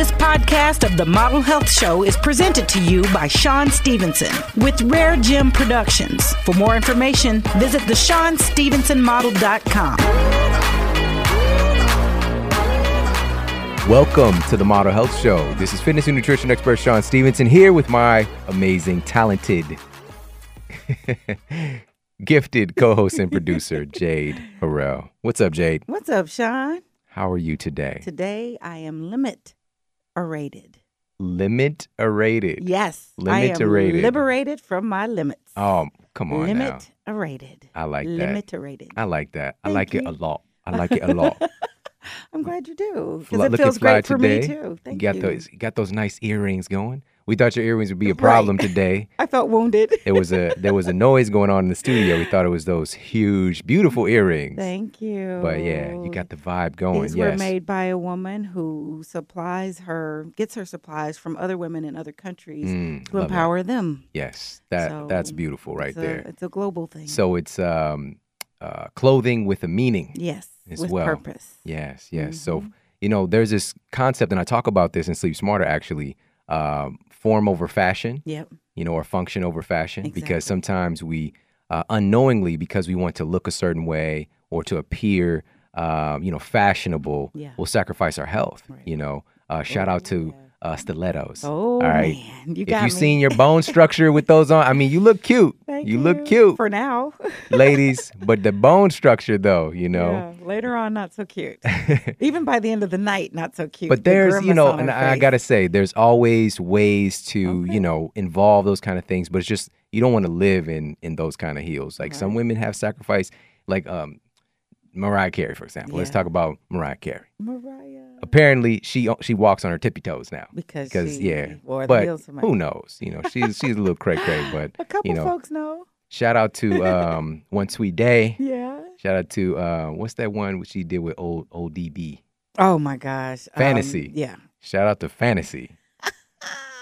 This podcast of the Model Health Show is presented to you by Shawn Stevenson with Rare Gym Productions. For more information, visit the ShawnStevensonModel.com. Welcome to the Model Health Show. This is fitness and nutrition expert Shawn Stevenson here with my amazing, talented, gifted co host and producer, Jade Harrell. What's up, Jade? What's up, Shawn? How are you today? Today I am limit rated. Limit rated. Yes. Limit rated. liberated from my limits. Oh, come on limit rated. I like that. Limit rated. I like that. I Thank like it a lot. I like it a lot. I'm glad you do. Because it feels great for today. me too. Thank you got you. those you got those nice earrings going. We thought your earrings would be a Right. problem today. I felt wounded. There was a there was a noise going on in the studio. We thought it was those huge, beautiful earrings. Thank you. But yeah, you got the vibe going. These yes. were made by a woman who supplies her, gets her supplies from other women in other countries Mm, to that. empower them. Yes, that that's beautiful right a- there. It's a global thing. So it's um, uh, clothing with a meaning. yes, as with well. purpose. Yes, yes. So Mm-hmm. you know, there's this concept, and I talk about this in Sleep Smarter actually. Um, form over fashion, Yep. you know, or function over fashion, Exactly. because sometimes we uh, unknowingly, because we want to look a certain way or to appear, um, you know, fashionable, Yeah. will sacrifice our health. Right. You know, uh, shout out to uh, stilettos. Oh All right. man, you if you've me. seen your bone structure with those on, I mean, you look cute. Thank you look cute, for now. ladies. But the bone structure, though, you know. Yeah, later on, not so cute. Even by the end of the night, not so cute. But The there's, you know, and her I gotta say, there's always ways to, Okay. you know, involve those kind of things. But it's just you don't want to live in in those kind of heels. Like some women have sacrificed, like um, Mariah Carey, for example. Let's talk about Mariah Carey. Mariah. Apparently, she she walks on her tippy toes now. Because Because yeah, but who knows? You know, she's she's a little cray cray. But A couple you know, folks know. shout out to um, One Sweet Day. Yeah. Shout out to uh, what's that one which she did with old old DB? Oh my gosh. Um, Fantasy. yeah. Shout out to Fantasy.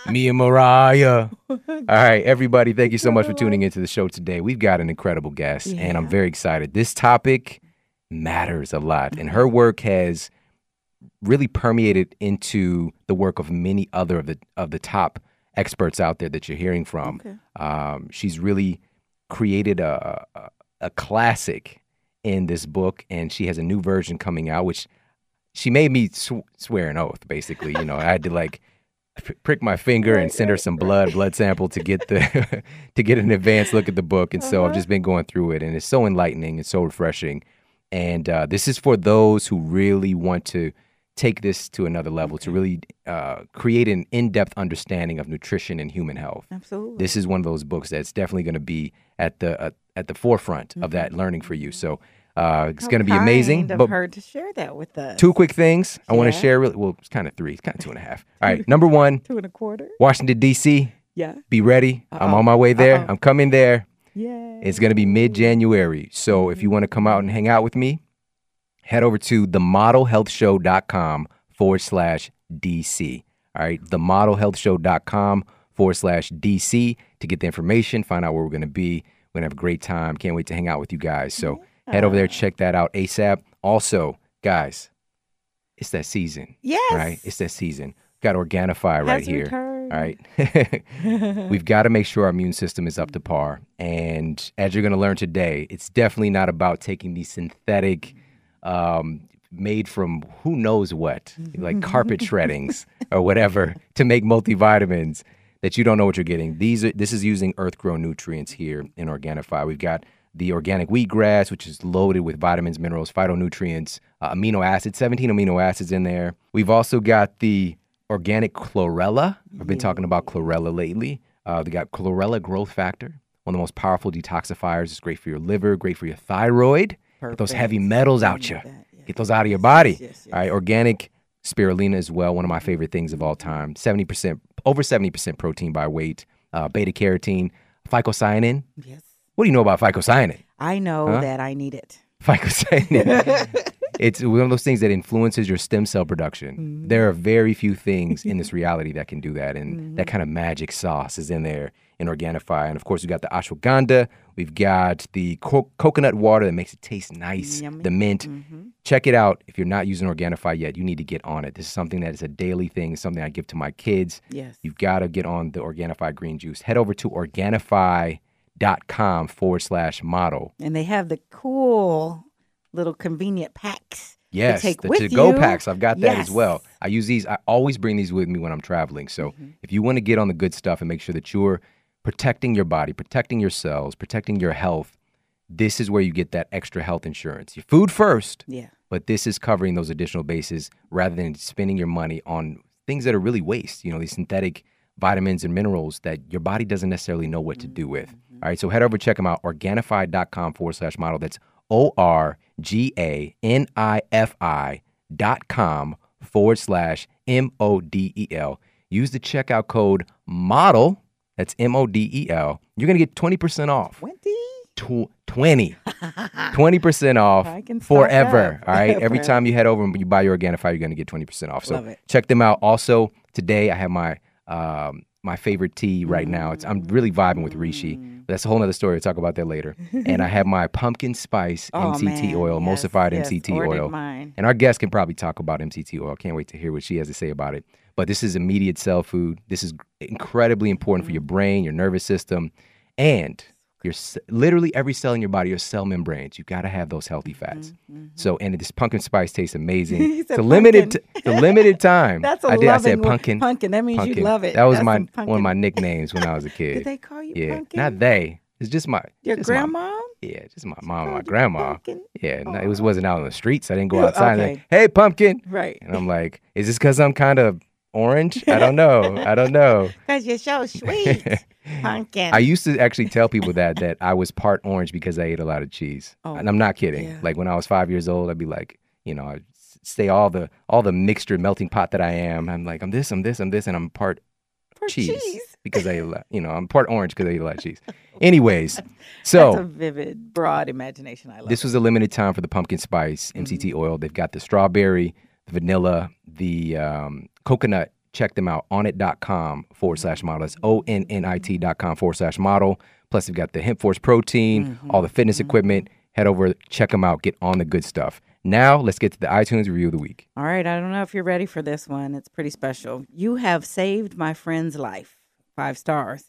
Me and Mariah. All right, everybody, thank you so much for tuning into the show today. We've got an incredible guest, and I'm very excited. This topic matters a lot, and her work has really permeated into the work of many other of the of the top experts out there that you're hearing from. Okay. Um, she's really created a, a a classic in this book, and she has a new version coming out, which she made me sw- swear an oath. Basically, you know, I had to like p- prick my finger and Right, send her right, some blood, blood sample to get the to get an advanced look at the book. And so I've Uh-huh. just been going through it, and it's so enlightening and so refreshing. And uh, this is for those who really want to take this to another level, to really uh, create an in-depth understanding of nutrition and human health Absolutely. this is one of those books that's definitely going to be at the uh, at the forefront of that learning for you. So uh, it's going to be amazing. But her to share that with us. two quick things I want to share. Really, well, it's kind of three. It's kind of two and a half. All right. Number one, Two and a quarter. Washington D.C. Yeah. Be ready. I'm on my way there. Uh-oh. I'm coming there. Yeah. It's going to be mid January. So if you want to come out and hang out with me, head over to themodelhealthshow.com forward slash DC. All right. Themodelhealthshow.com forward slash DC to get the information, find out where we're going to be. We're going to have a great time. Can't wait to hang out with you guys. So head over there, check that out ASAP. Also, guys, it's that season. Yes. Right? It's that season. Got Organifi right Has here. returned. All right. We've got to make sure our immune system is up to par. And as you're going to learn today, it's definitely not about taking these synthetic, um, made from who knows what, like carpet shreddings or whatever, to make multivitamins that you don't know what you're getting. These are this is using earth grown nutrients here in Organifi. We've got the organic wheatgrass, which is loaded with vitamins, minerals, phytonutrients, uh, amino acids, 17 amino acids in there. We've also got the organic chlorella. I've been talking about chlorella lately. Uh, they got chlorella growth factor, one of the most powerful detoxifiers. It's great for your liver, great for your thyroid. Get those heavy metals out you. that, yeah. Get those out of your body. yes, All right, organic spirulina as well, one of my favorite things of all time. 70%, over 70% protein by weight, uh, beta carotene, phycocyanin. Yes. What do you know about phycocyanin? I know Huh? that I need it. Phycocyanin. it's one of those things that influences your stem cell production. Mm-hmm. There are very few things in this reality that can do that, and that kind of magic sauce is in there in Organifi. And of course, we've got the ashwagandha, we've got the co- coconut water that makes it taste nice, Yummy. the mint. Mhm. Check it out. If you're not using Organifi yet, you need to get on it. This is something that is a daily thing, something I give to my kids. Yes. You've got to get on the Organifi green juice. Head over to Organifi.com forward slash model. And they have the cool little convenient packs. Yes, take the to-go you. packs. I've got that as well. I use these. I always bring these with me when I'm traveling. So Mm-hmm. if you want to get on the good stuff and make sure that you're protecting your body, protecting your cells, protecting your health, this is where you get that extra health insurance. Your food first, Yeah. but this is covering those additional bases rather than spending your money on things that are really waste. You know, these synthetic vitamins and minerals that your body doesn't necessarily know what to do with. All right, so head over, check them out, Organifi.com forward slash model. That's O R G A N I F I dot com forward slash M O D E L. Use the checkout code MODEL, that's M O D E L. You're going to get 20% off. 20? Tw- 20. 20% off I can stock forever. All right. Every time you head over and you buy your Organifi, you're going to get 20% off. So check them out. Also, today I have my um, my favorite tea right now. It's I'm really vibing with Rishi. Mm. But that's a whole nother story. We'll talk about that later. and I have my pumpkin spice Oh, MCT man. oil, Yes, emulsified yes. MCT oil. mine. And our guest can probably talk about MCT oil. Can't wait to hear what she has to say about it. But this is immediate cell food. This is incredibly important for your brain, your nervous system, and your literally every cell in your body, your cell membranes. You got to have those healthy mm-hmm, fats. Mm-hmm. So, and this pumpkin spice tastes amazing. He it's said a limited, pumpkin. t- it's a limited time. That's a I did. I said pumpkin. Pumpkin. That means you love it. That was That's my one of my nicknames when I was a kid. Did they call you yeah, pumpkin? not they. It's just my Your just my- grandma? yeah, just my mom, my grandma. pumpkin? Yeah, no, it was wasn't out on the streets. I didn't go outside. and Okay. like, hey, pumpkin. Right. And I'm like, is this because I'm kind of orange? I don't know. I don't know. Because you're so sweet. pumpkin. I used to actually tell people that that I was part orange because I ate a lot of cheese, Oh, and I'm not kidding. yeah. Like when I was five years old, I'd be like, you know, I'd say all the all the mixture melting pot that I am. I'm like, I'm this, I'm this, I'm this, and I'm part cheese, cheese. because I ate a lot. You know, I'm part orange because I eat a lot of cheese. Anyways, That's so a vivid, broad imagination. I love this it. was a limited time for the pumpkin spice MCT Mm-hmm. oil. They've got the strawberry, the vanilla, the um, coconut. Check them out Onnit.com forward slash model. That's O N N I T dot com forward slash model. Plus, they've got the hemp force protein, Mm-hmm. all the fitness equipment. Head over, check them out, get on the good stuff. Now, let's get to the iTunes review of the week. All right, I don't know if you're ready for this one. It's pretty special. You have saved my friend's life. Five stars.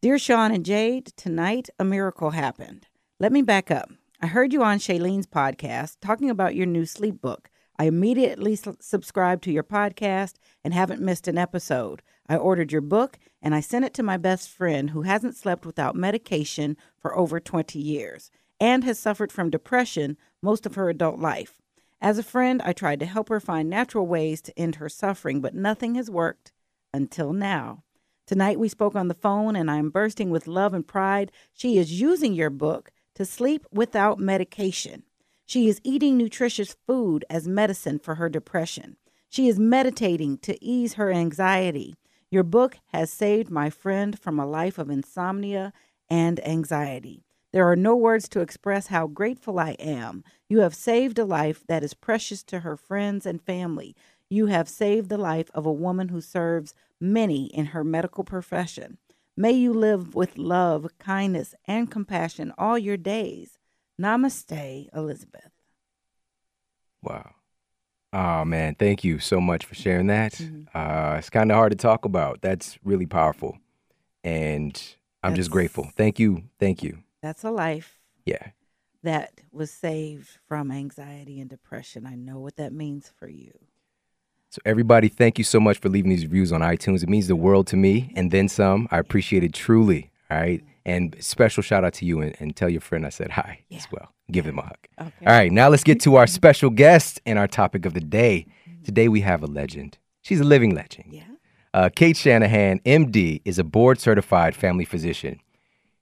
Dear Shawn and Jade, tonight a miracle happened. Let me back up. I heard you on Shailene's podcast talking about your new sleep book. I immediately subscribed to your podcast and haven't missed an episode. I ordered your book and I sent it to my best friend who hasn't slept without medication for over 20 years and has suffered from depression most of her adult life. As a friend, I tried to help her find natural ways to end her suffering, but nothing has worked until now. Tonight we spoke on the phone, and I am bursting with love and pride. She is using your book to sleep without medication. She is eating nutritious food as medicine for her depression. She is meditating to ease her anxiety. Your book has saved my friend from a life of insomnia and anxiety. There are no words to express how grateful I am. You have saved a life that is precious to her friends and family. You have saved the life of a woman who serves many in her medical profession. May you live with love, kindness, and compassion all your days. Namaste, Elizabeth. Wow. Oh man, thank you so much for sharing that. Mhm. Uh, it's kind of hard to talk about. That's really powerful, and I'm just grateful. Thank you, thank you. That's a life Yeah, that was saved from anxiety and depression. I know what that means for you. So, everybody, thank you so much for leaving these reviews on iTunes. It means the world to me and then some. I appreciate it truly. All right. And special shout out to you and, and tell your friend I said hi as well. Give him a hug. Okay. All right. Now, let's get to our special guest and our topic of the day. Today, we have a legend. She's a living legend. Yeah. Uh, Cate Shanahan, MD, is a board certified family physician.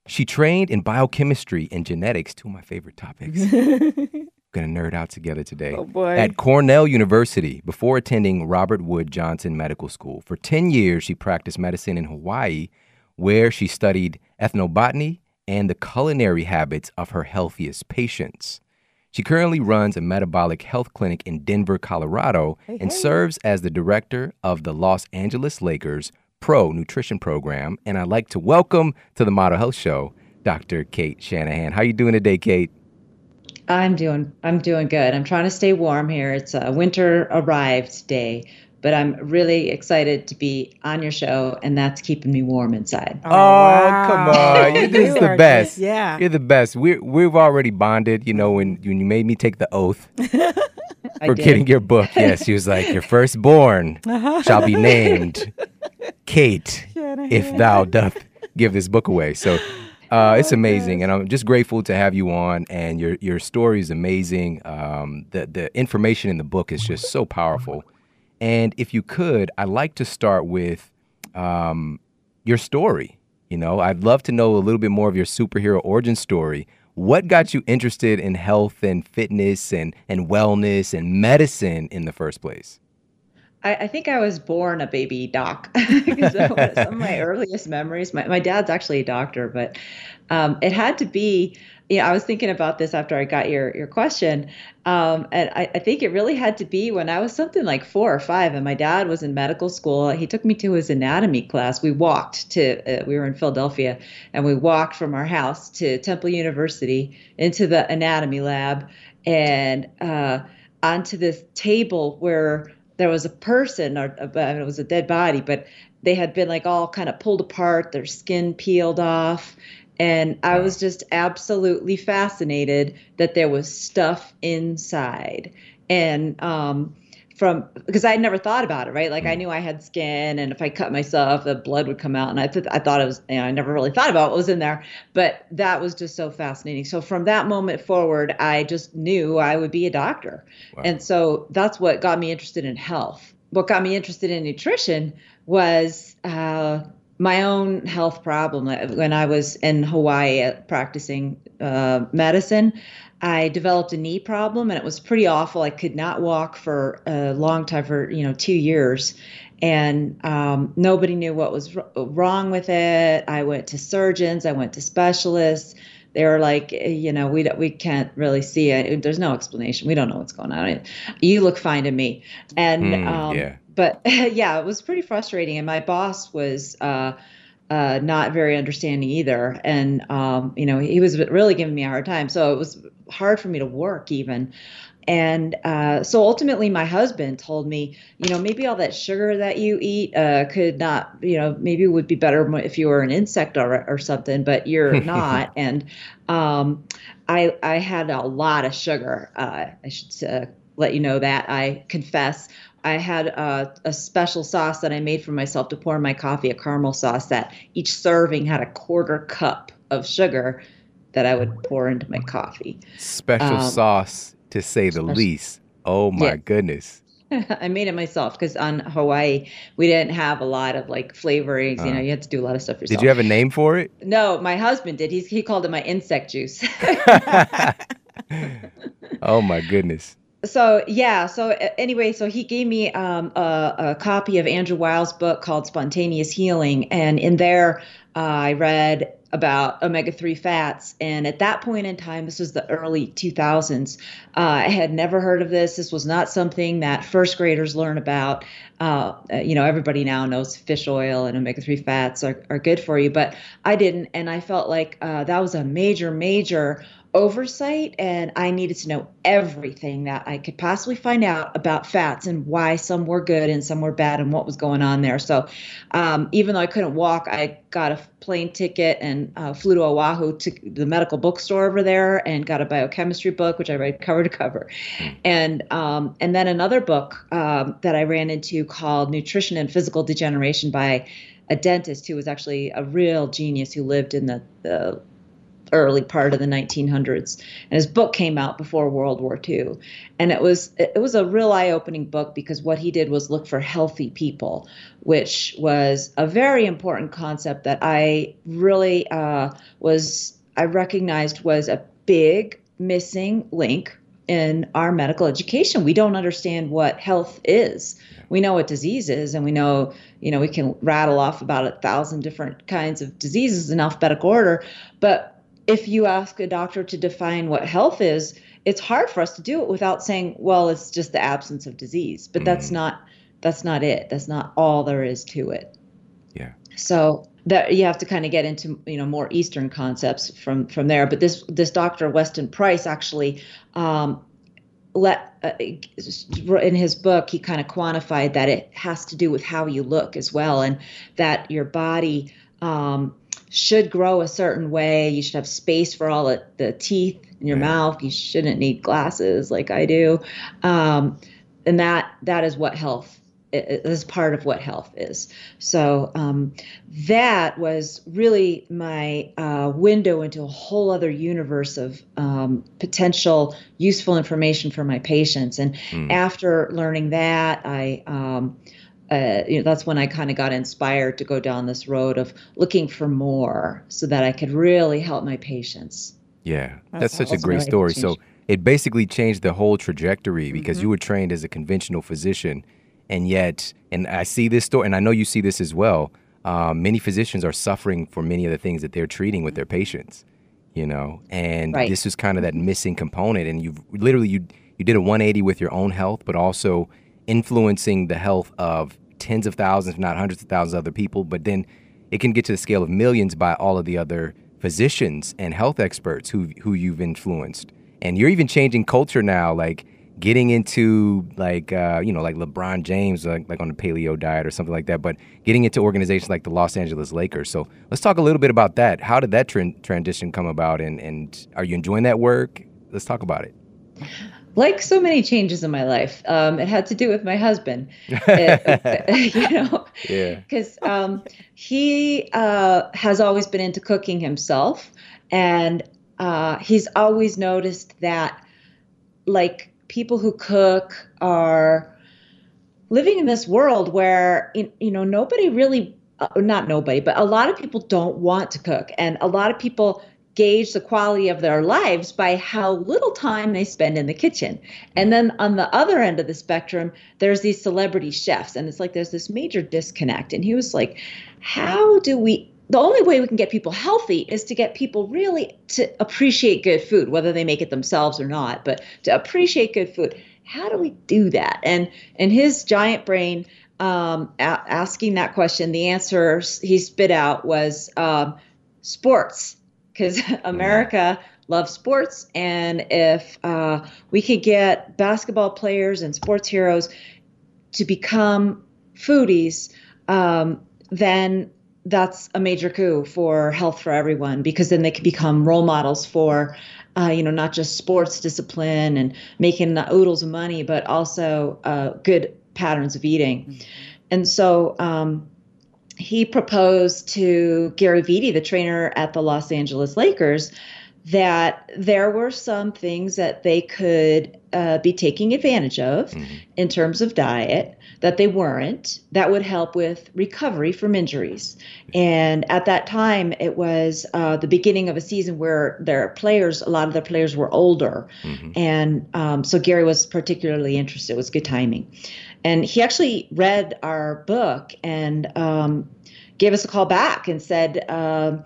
She trained in biochemistry and genetics, two of my favorite topics. Gonna nerd out together today. Oh, boy. At Cornell University before attending Robert Wood Johnson Medical School. For 10 years, she practiced medicine in Hawaii, where she studied ethnobotany and the culinary habits of her healthiest patients. She currently runs a metabolic health clinic in Denver, Colorado, Hey, and hey. serves as the director of the Los Angeles Lakers Pro Nutrition Program. And I'd like to welcome to the Model Health Show, Dr. Cate Shanahan. How are you doing today, Cate? I'm doing I'm doing good. I'm trying to stay warm here. It's a winter arrived day, but I'm really excited to be on your show and that's keeping me warm inside. Oh, come on. You're just You the are best. yeah. You're the best. We're, we've already bonded, you know, when, when you made me take the oath I for getting your book. Yes, she was like, Your firstborn shall be named Kate, if thou doth give this book away. So uh, it's amazing, and I'm just grateful to have you on. And your your story is amazing. Um, the the information in the book is just so powerful. And if you could, I'd like to start with um, your story. You know, I'd love to know a little bit more of your superhero origin story. What got you interested in health and fitness and, and wellness and medicine in the first place? I, I think I was born a baby doc. Some of my earliest memories. My, my dad's actually a doctor, but um, it had to be. You know, I was thinking about this after I got your your question, um, and I, I think it really had to be when I was something like four or five, and my dad was in medical school. He took me to his anatomy class. We walked to. Uh, we were in Philadelphia, and we walked from our house to Temple University into the anatomy lab, and uh, onto this table where there was a person or I mean, it was a dead body, but they had been like all kind of pulled apart, their skin peeled off. And I was just absolutely fascinated that there was stuff inside. And um, from because I had never thought about it, right? Like I knew I had skin, and if I cut myself, the blood would come out. And I th- I thought it was, you know, I never really thought about what was in there, but that was just so fascinating. So from that moment forward, I just knew I would be a doctor, Wow. and so that's what got me interested in health. What got me interested in nutrition was uh, my own health problem. When I was in Hawaii uh, practicing uh, medicine, I developed a knee problem and it was pretty awful. I could not walk for a long time, for you know, two years, and um, nobody knew what was wr- wrong with it. I went to surgeons, I went to specialists. They were like, eh, you know, we we can't really see it. There's no explanation. We don't know what's going on. You look fine to me, and Hmm, um, yeah. But yeah, it was pretty frustrating. And my boss was. Uh, uh, not very understanding either. And, um, you know, he was really giving me a hard time. So it was hard for me to work even. And uh, so ultimately, my husband told me, you know, maybe all that sugar that you eat uh, could not, you know, maybe it would be better if you were an insect or, or something, but you're not. and um, I, I had a lot of sugar. Uh, I should uh, let you know that. I confess. I had a, a special sauce that I made for myself to pour in my coffee, a caramel sauce that each serving had a quarter cup of sugar that I would pour into my coffee. Special Um, sauce, to say the special- least. Oh my Yeah. goodness. I made it myself because on Hawaii we didn't have a lot of like flavorings. You know, Uh. you had to do a lot of stuff yourself. Did you have a name for it? No, my husband did. He's, he called it my insect juice. oh my goodness. So yeah so anyway so he gave me um, a, a copy of andrew weil's book called spontaneous healing. And in there uh, i read about omega-3 fats. And at that point in time this was the early 2000s uh, i had never heard of this. This was not something that first graders learn about. Uh, uh, you know everybody now knows fish oil and omega-3 fats are, are good for you. But i didn't. And i felt like uh, that was a major major oversight and I needed to know everything that I could possibly find out about fats and why some were good and some were bad and what was going on there. So um, even though I couldn't walk, I got a plane ticket and uh, flew to Oahu to the medical bookstore over there and got a biochemistry book, which I read cover to cover. And um, and then another book um, that I ran into called Nutrition and Physical Degeneration by a dentist who was actually a real genius who lived in the, the early part of the 1900s and his book came out before world war ii and it was it was a real eye-opening book because what he did was look for healthy people which was a very important concept that i really uh, was i recognized was a big missing link in our medical education. We don't understand what health is. We know what disease is and we know you know we can rattle off about a thousand different kinds of diseases in alphabetical order but if you ask a doctor to define what health is, it's hard for us to do it without saying, well, it's just the absence of disease. But that's Mm. not that's not it. That's not all there is to it. Yeah. So that you have to kind of get into you know more Eastern concepts from from there. But this this Dr. Weston Price actually um, let uh, in his book he kind of quantified that it has to do with how you look as well, and that your body um, should grow a certain way. You should have space for all the, the teeth in your mouth. You shouldn't need glasses like I do, um, and that that is what health is part of what health is. So um, that was really my uh, window into a whole other universe of um, potential useful information for my patients. And Mm. after learning that, I um, uh, you know, that's when I kind of got inspired to go down this road of looking for more, so that I could really help my patients. Yeah, That's that's, such a great story. So it basically changed the whole trajectory because Mm-hmm. you were trained as a conventional physician, and yet, and I see this story, and I know you see this as well. Um, many physicians are suffering for many of the things that they're treating with their patients, you know, and Right. this is kind of that missing component. And you literally you you did a 180 with your own health, but also influencing the health of tens of thousands, if not hundreds of thousands of other people. But then it can get to the scale of millions by all of the other physicians and health experts who who you've influenced. And you're even changing culture now, like getting into like uh, you know like LeBron James, like, like on the paleo diet or something like that. But getting into organizations like the Los Angeles Lakers. So let's talk a little bit about that. How did that tran- transition come about, and and are you enjoying that work? Let's talk about it. Like so many changes in my life, um, it had to do with my husband. It- you know, Yeah. because um, he uh, has always been into cooking himself, and uh, he's always noticed that, like people who cook are living in this world where you you know nobody really, uh, not nobody, but a lot of people don't want to cook, and a lot of people gauge the quality of their lives by how little time they spend in the kitchen. And then on the other end of the spectrum, there's these celebrity chefs, and it's like there's this major disconnect. And he was like, How do we? The only way we can get people healthy is to get people really to appreciate good food, whether they make it themselves or not, but to appreciate good food. How do we do that? And and his giant brain um, a- asking that question, the answer he spit out was um, sports because America loves sports, and if uh, we could get basketball players and sports heroes to become foodies, um, then that's a major coup for health for everyone because then they can become role models for. Uh, you know, not just sports discipline and making oodles of money, but also uh, good patterns of eating. And so um, he proposed to Gary Vitti, the trainer at the Los Angeles Lakers, that there were some things that they could uh, be taking advantage of Mm-hmm. in terms of diet that they weren't that would help with recovery from injuries and at that time it was uh, the beginning of a season where their players a lot of their players were older Mhm. and um, so gary was particularly interested it was good timing and he actually read our book and um, gave us a call back and said um,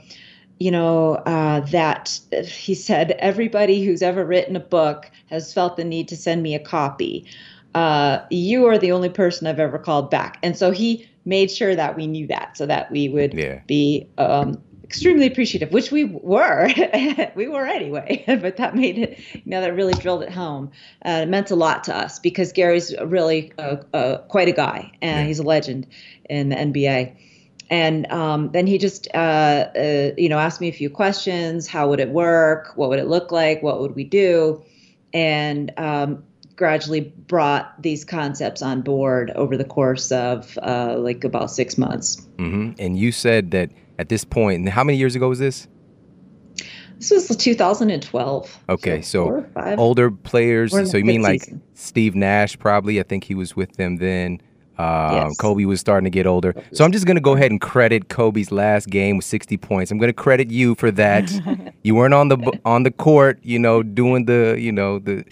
you know uh, that he said everybody who's ever written a book has felt the need to send me a copy uh, you are the only person i've ever called back and so he made sure that we knew that so that we would Yeah. be um, extremely appreciative which we were. We were anyway but that made it you know that really drilled it home. Uh, it meant a lot to us because gary's really uh, uh, quite a guy and Yeah. he's a legend in the nba and um, then he just uh, uh, you know asked me a few questions. How would it work? What would it look like? What would we do? And um, gradually brought these concepts on board over the course of uh, like about six months. Hmm And you said that at this point, and how many years ago was this? this was 2012 Okay, so five. older players. So you mean like season. Steve Nash? Probably. I think he was with them then. Um, Yes. Kobe was starting to get older. So I'm just going to go ahead and credit Kobe's last game with 60 points. I'm going to credit you for that. you weren't on the on the court, you know, doing the, you know, the.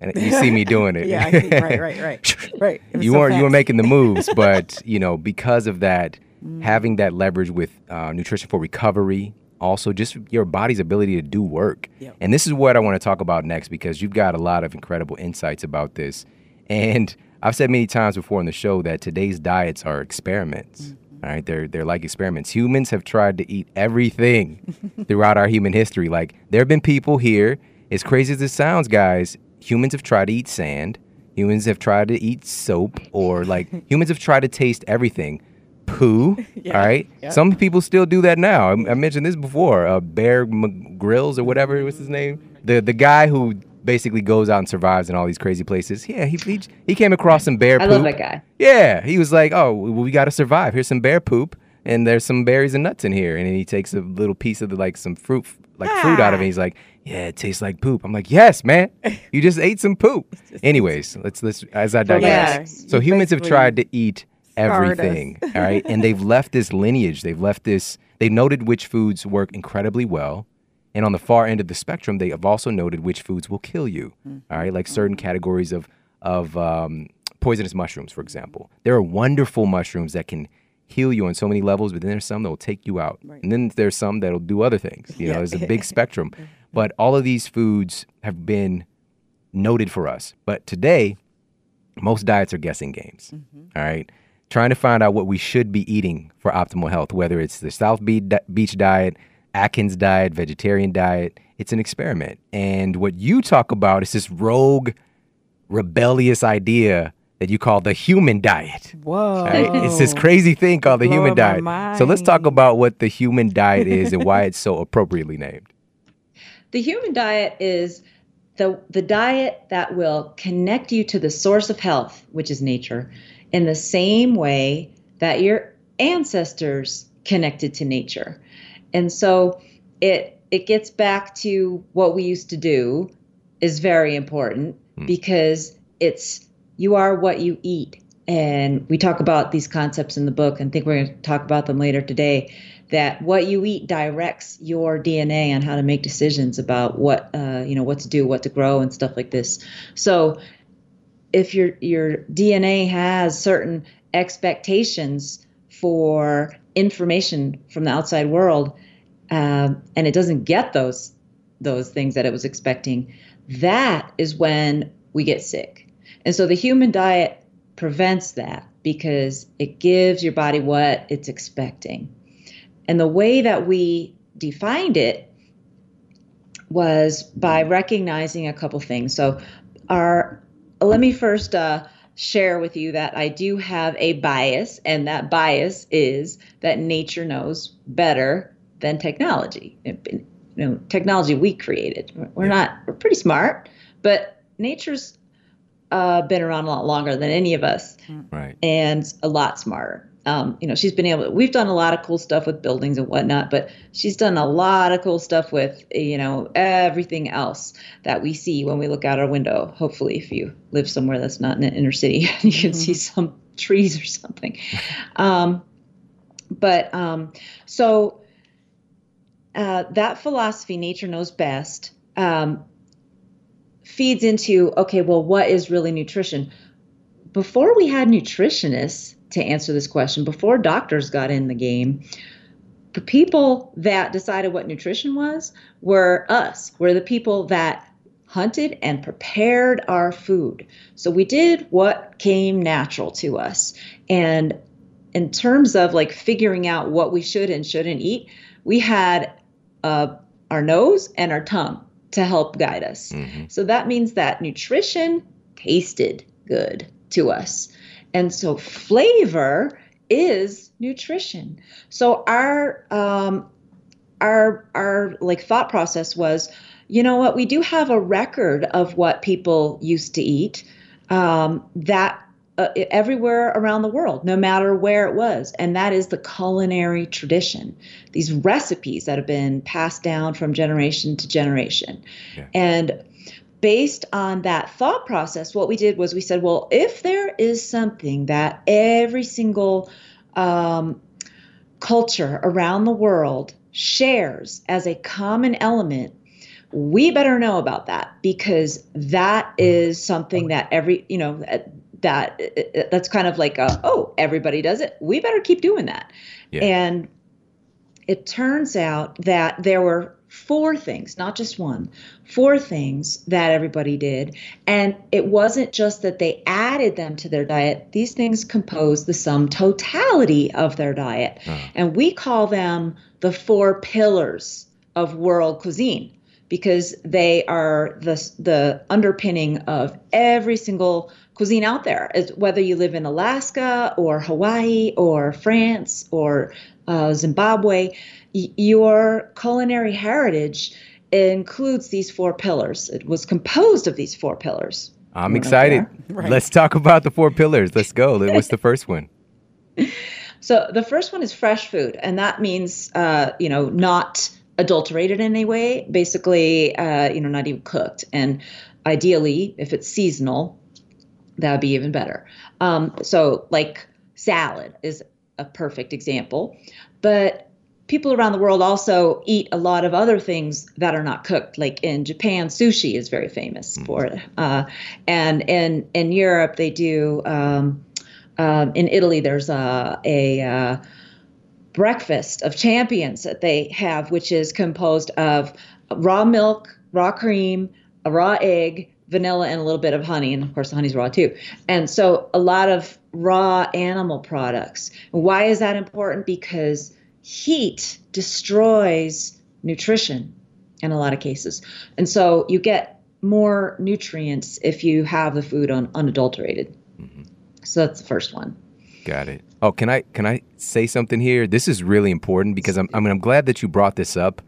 And you see me doing it. Yeah, I see. Right, right, right. Right. You so weren't you were making the moves, but you know because of that, Mm. having that leverage with uh, nutrition for recovery also just your body's ability to do work. Yep. And this is what I want to talk about next because you've got a lot of incredible insights about this. And I've said many times before in the show that today's diets are experiments. All right, they're they're like experiments. Humans have tried to eat everything throughout our human history. Like there have been people here, as crazy as it sounds, guys, humans have tried to eat sand. Humans have tried to eat soap or like humans have tried to taste everything. Poo, Yeah, all right? yep. Some people still do that now. I, I mentioned this before. Uh, Bear McGrills or whatever was his name. The the guy who basically goes out and survives in all these crazy places. Yeah, he he, he came across some bear Poop. I love that guy. Yeah, he was like, "Oh, well, we got to survive. Here's some bear poop, and there's some berries and nuts in here." And then he takes a little piece of the, like some fruit, like fruit out of it. He's like, "Yeah, it tastes like poop." I'm like, "Yes, man, you just ate some poop." Anyways, let's let's as I digress. Yeah, So you humans have tried to eat scarred us. Everything, all right, and they've left this lineage. They've left this. They noted which foods work incredibly well. And on the far end of the spectrum, they have also noted which foods will kill you. Mm. all right, like mm. certain categories of of um, poisonous mushrooms, for example. There are wonderful mushrooms that can heal you on so many levels, but then there's some that will take you out, and then there's some that'll do other things. You know, there's a big spectrum. But all of these foods have been noted for us. But today, most diets are guessing games. Mm-hmm. all right. Trying to find out what we should be eating for optimal health, whether it's the South Beach diet, Atkins diet, vegetarian diet, it's an experiment. And what you talk about is this rogue, rebellious idea that you call the human diet. Whoa. Right? It's this crazy thing called the human Blowing my diet. So let's talk about what the human diet is and why it's so appropriately named. The human diet is the the diet that will connect you to the source of health, which is nature, in the same way that your ancestors connected to nature. And so it it gets back to what we used to do is very important because it's you are what you eat. And we talk about these concepts in the book and think we're going to talk about them later today that what you eat directs your DNA on how to make decisions about what uh, you know what to do, what to grow, and stuff like this. So, if your your DNA has certain expectations for information from the outside world, um, and it doesn't get those those things that it was expecting, that is when we get sick. And so the human diet prevents that because it gives your body what it's expecting. And the way that we defined it was by recognizing a couple things. So, our let me first uh, share with you that I do have a bias, and that bias is that nature knows better than technology. You know, technology we created. We're not. We're pretty smart, but nature's uh, been around a lot longer than any of us Right. and a lot smarter. Um, you know, she's been able. We've done a lot of cool stuff with buildings and whatnot, but she's done a lot of cool stuff with you know everything else that we see when we look out our window. Hopefully, if you live somewhere that's not in an inner city, you can see some trees or something. Um, but um, so uh, that philosophy, nature knows best, um, feeds into okay. Well, what is really nutrition? Before we had nutritionists to answer this question before doctors got in the game the people that decided what nutrition was were us were the people that hunted and prepared our food. So we did what came natural to us. And in terms of like figuring out what we should and shouldn't eat we had uh, our nose and our tongue to help guide us. Mhm. so that means that nutrition tasted good to us and so flavor is nutrition. So our um, our our like thought process was, you know what, we do have a record of what people used to eat. Um, that uh, everywhere around the world, no matter where it was, and that is the culinary tradition. These recipes that have been passed down from generation to generation, Yeah. and based on that thought process, what we did was we said, well, if there is something that every single um, culture around the world shares as a common element, we better know about that because that mm-hmm. is something that every, you know, that uh, uh, uh, that's kind of like a, oh, everybody does it. We better keep doing that. Yeah. And it turns out that there were four things, not just one, four things that everybody did. And it wasn't just that they added them to their diet, these things compose the sum totality of their diet. Uh-huh. And we call them the four pillars of world cuisine because they are the, the underpinning of every single cuisine out there, whether you live in Alaska or Hawaii or France or uh, Zimbabwe your culinary heritage includes these four pillars. It was composed of these four pillars. I'm excited. Right. Let's talk about the four pillars. Let's go. What's the first one? So the first one is fresh food, and that means uh, you know not adulterated in any way. Basically, uh, you know, not even cooked. And ideally, if it's seasonal, that would be even better. Um, so like salad is a perfect example, but people around the world also eat a lot of other things that are not cooked. Like in Japan, sushi is very famous mm. for it, uh, and in in Europe they do. Um, um, in Italy, there's a, a uh, breakfast of champions that they have, which is composed of raw milk, raw cream, a raw egg, vanilla, and a little bit of honey. And of course, the honey's raw too. And so, a lot of raw animal products. Why is that important? Because heat destroys nutrition in a lot of cases. And so you get more nutrients if you have the food un- unadulterated. Mm-hmm. So that's the first one. Got it. Oh, can I can I say something here? This is really important because I'm I mean I'm glad that you brought this up.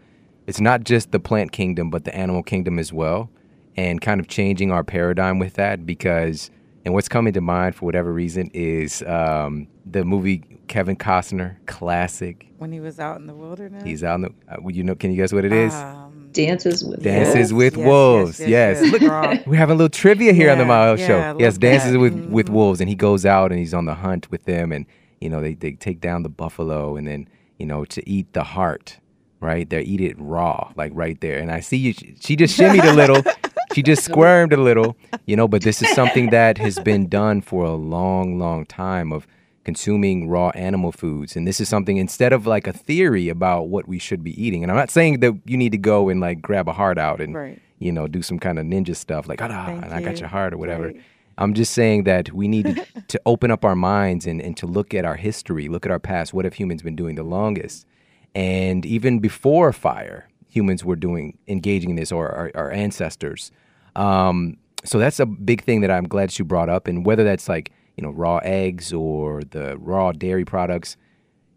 It's not just the plant kingdom but the animal kingdom as well and kind of changing our paradigm with that because and what's coming to mind for whatever reason is um, the movie Kevin Costner, classic. When he was out in the wilderness. He's out in the. Uh, you know? Can you guess what it is? Um, Dances with Dances wolves. with yes, Wolves. Yes, yes, yes. Look, we're having a little trivia here yeah, on the Mile yeah, Show. Yes, Dances that. with mm-hmm. with Wolves, and he goes out and he's on the hunt with them, and you know they they take down the buffalo, and then you know to eat the heart. Right, they eat it raw, like right there. And I see you. She just shimmied a little. she just squirmed a little, you know. But this is something that has been done for a long, long time. Of consuming raw animal foods. And this is something instead of like a theory about what we should be eating. And I'm not saying that you need to go and like grab a heart out and right. you know do some kind of ninja stuff like ah, and I got your heart or whatever. Right. I'm just saying that we need to open up our minds and, and to look at our history, look at our past. What have humans been doing the longest? And even before fire, humans were doing engaging in this, or our, our ancestors. Um, so that's a big thing that I'm glad you brought up. And whether that's like you know, raw eggs or the raw dairy products.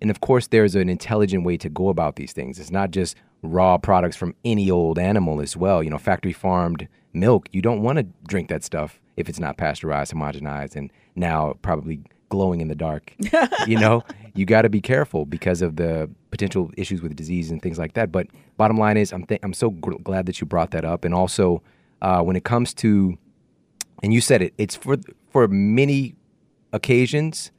And of course, there's an intelligent way to go about these things. It's not just raw products from any old animal as well. You know, factory farmed milk, you don't want to drink that stuff if it's not pasteurized, homogenized, and now probably glowing in the dark. you know, you got to be careful because of the potential issues with disease and things like that. But bottom line is, I'm th- I'm so glad that you brought that up. And also, uh, when it comes to, and you said it, it's for for many occasions,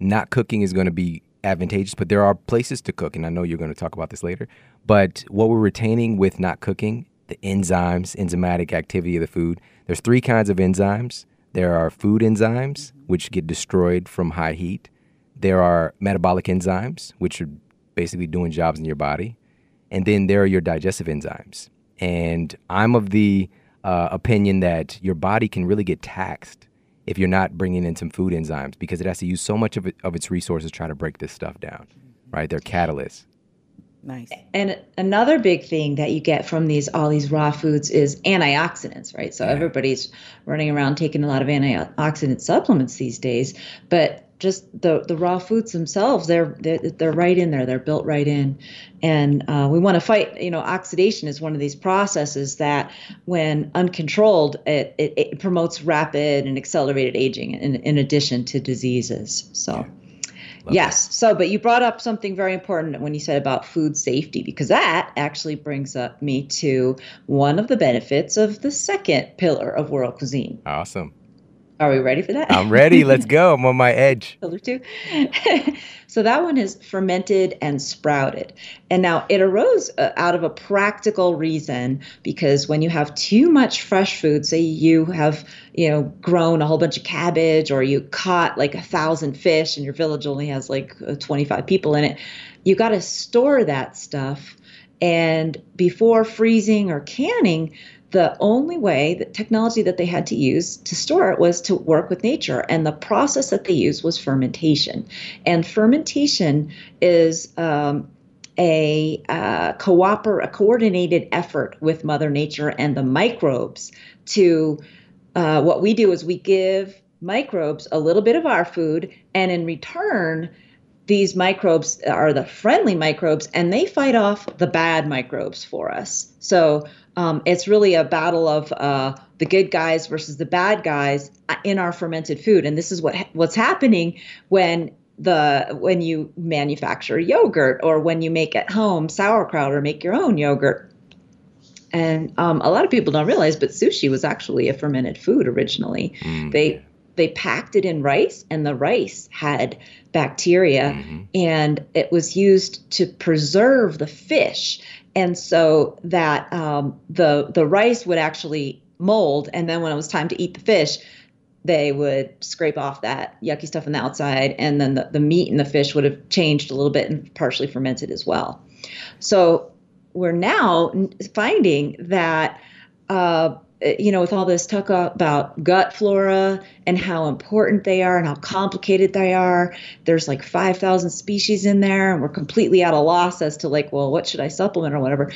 not cooking is going to be advantageous, but there are places to cook, and I know you're going to talk about this later. But what we're retaining with not cooking, the enzymes, enzymatic activity of the food, there's three kinds of enzymes. There are food enzymes, which get destroyed from high heat. There are metabolic enzymes, which are basically doing jobs in your body. And then there are your digestive enzymes. And I'm of the uh, opinion that your body can really get taxed if you're not bringing in some food enzymes because it has to use so much of, it, of its resources to try to break this stuff down, right? They're catalysts. Nice. And another big thing that you get from these all these raw foods is antioxidants, right? So yeah. everybody's running around taking a lot of antioxidant supplements these days, but just the the raw foods themselves they're they're, they're right in there they're built right in and uh, we want to fight you know oxidation is one of these processes that when uncontrolled it, it, it promotes rapid and accelerated aging in, in addition to diseases so yes. That. so but you brought up something very important when you said about food safety because that actually brings up me to one of the benefits of the second pillar of world cuisine. Awesome Are we ready for that? I'm ready. Let's go. I'm on my edge. So that one is fermented and sprouted. And now it arose uh, out of a practical reason because when you have too much fresh food, say you have, you know, grown a whole bunch of cabbage or you caught like a thousand fish and your village only has like uh, 25 people in it, you got to store that stuff. And before freezing or canning, the only way the technology that they had to use to store it was to work with nature and the process that they used was fermentation and fermentation is um, a uh, cooper a coordinated effort with mother nature and the microbes to uh, what we do is we give microbes a little bit of our food and in return these microbes are the friendly microbes and they fight off the bad microbes for us. So um, it's really a battle of uh, the good guys versus the bad guys in our fermented food. And this is what what's happening when the when you manufacture yogurt or when you make at home sauerkraut or make your own yogurt. And um, a lot of people don't realize, but sushi was actually a fermented food originally. Mm. They they packed it in rice and the rice had bacteria mm-hmm. and it was used to preserve the fish and so that um, the the rice would actually mold and then when it was time to eat the fish they would scrape off that yucky stuff on the outside and then the, the meat and the fish would have changed a little bit and partially fermented as well so we're now finding that uh, uh, Uh, you know, with all this talk about gut flora and how important they are and how complicated they are, there's like 5,000 species in there, and we're completely at a loss as to like, well, what should I supplement or whatever.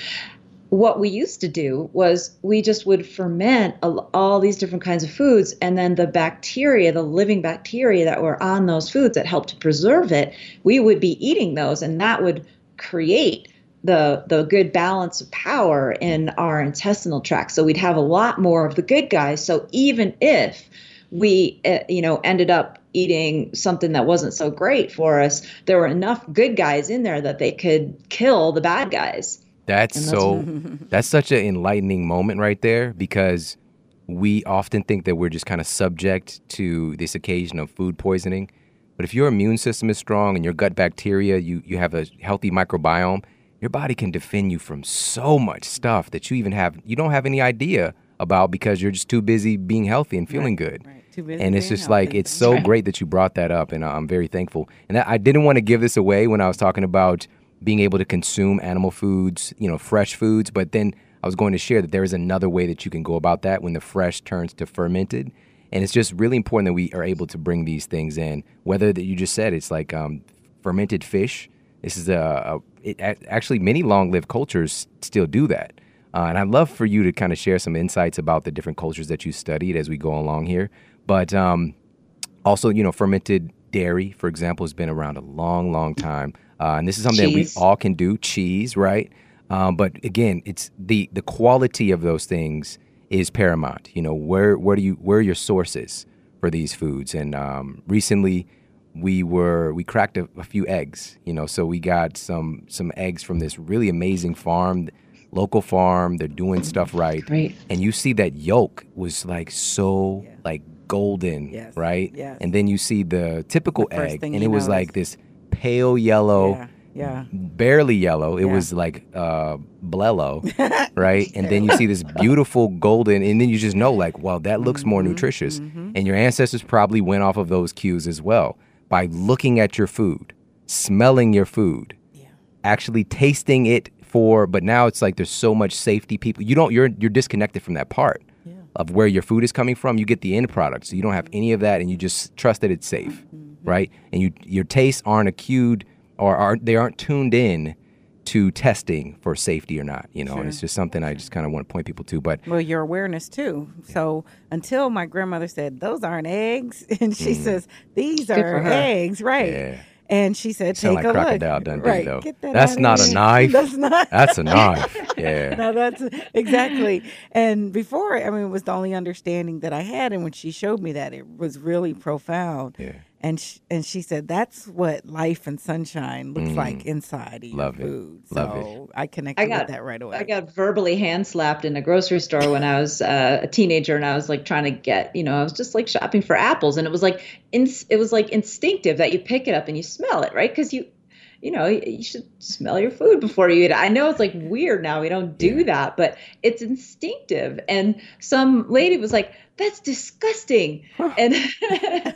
What we used to do was we just would ferment all these different kinds of foods, and then the bacteria, the living bacteria that were on those foods that helped to preserve it, we would be eating those, and that would create the the good balance of power in our intestinal tract. So we'd have a lot more of the good guys. So even if we uh, you know ended up eating something that wasn't so great for us, there were enough good guys in there that they could kill the bad guys. That's, that's so that's such an enlightening moment right there because we often think that we're just kind of subject to this occasion of food poisoning. But if your immune system is strong and your gut bacteria, you, you have a healthy microbiome, your body can defend you from so much stuff that you even have you don't have any idea about because you're just too busy being healthy and feeling right, good. Right. And it's just like it's so right. great that you brought that up, and I'm very thankful. And I didn't want to give this away when I was talking about being able to consume animal foods, you know, fresh foods. But then I was going to share that there is another way that you can go about that when the fresh turns to fermented. And it's just really important that we are able to bring these things in. Whether that you just said it's like um, fermented fish this is a, a it, actually many long-lived cultures still do that. Uh, and I'd love for you to kind of share some insights about the different cultures that you studied as we go along here. But um, also, you know, fermented dairy, for example, has been around a long, long time. Uh, and this is something cheese. that we all can do. Cheese, right? Um, but again, it's the the quality of those things is paramount. You know, where where do you where are your sources for these foods? And um, recently, we were we cracked a, a, few eggs you know so we got some some eggs from this really amazing farm local farm they're doing stuff right right and you see that yolk was like so yeah. like golden yes. right yes. and then you see the typical the egg and it was like this pale yellow yeah. Yeah. Barely yellow. It yeah. was like uh blello, right? and then you see this beautiful golden and then you just know like, well, that looks mm-hmm, more nutritious. Mm-hmm. And your ancestors probably went off of those cues as well by looking at your food, smelling your food, yeah. actually tasting it for but now it's like there's so much safety people you don't you're you're disconnected from that part yeah. of where your food is coming from you get the end product so you don't have any of that and you just trust that it's safe mm-hmm. right and you your tastes aren't acute or are they aren't tuned in to testing for safety or not, you know, sure. and it's just something I just kind of want to point people to. But well, your awareness too. Yeah. So until my grandmother said those aren't eggs, and she mm. says these Good are eggs, right? Yeah. And she said, "Take like a crocodile look." Dundee, right. though. That that's not a knife. that's not. That's a knife. Yeah. no, that's exactly. And before, I mean, it was the only understanding that I had, and when she showed me that, it was really profound. Yeah. And sh- and she said that's what life and sunshine looks like inside of your Mm. Love it. food. Love it. so I connected I got- with that right away. I got verbally hand slapped in a grocery store when I was uh, a teenager, and I was like trying to get, you know, I was just like shopping for apples, and it was like, ins- it was like instinctive that you pick it up and you smell it, right? Because you, you know, you should smell your food before you eat it. I know it's like weird now; we don't do that, but it's instinctive. And some lady was like, "That's disgusting," and and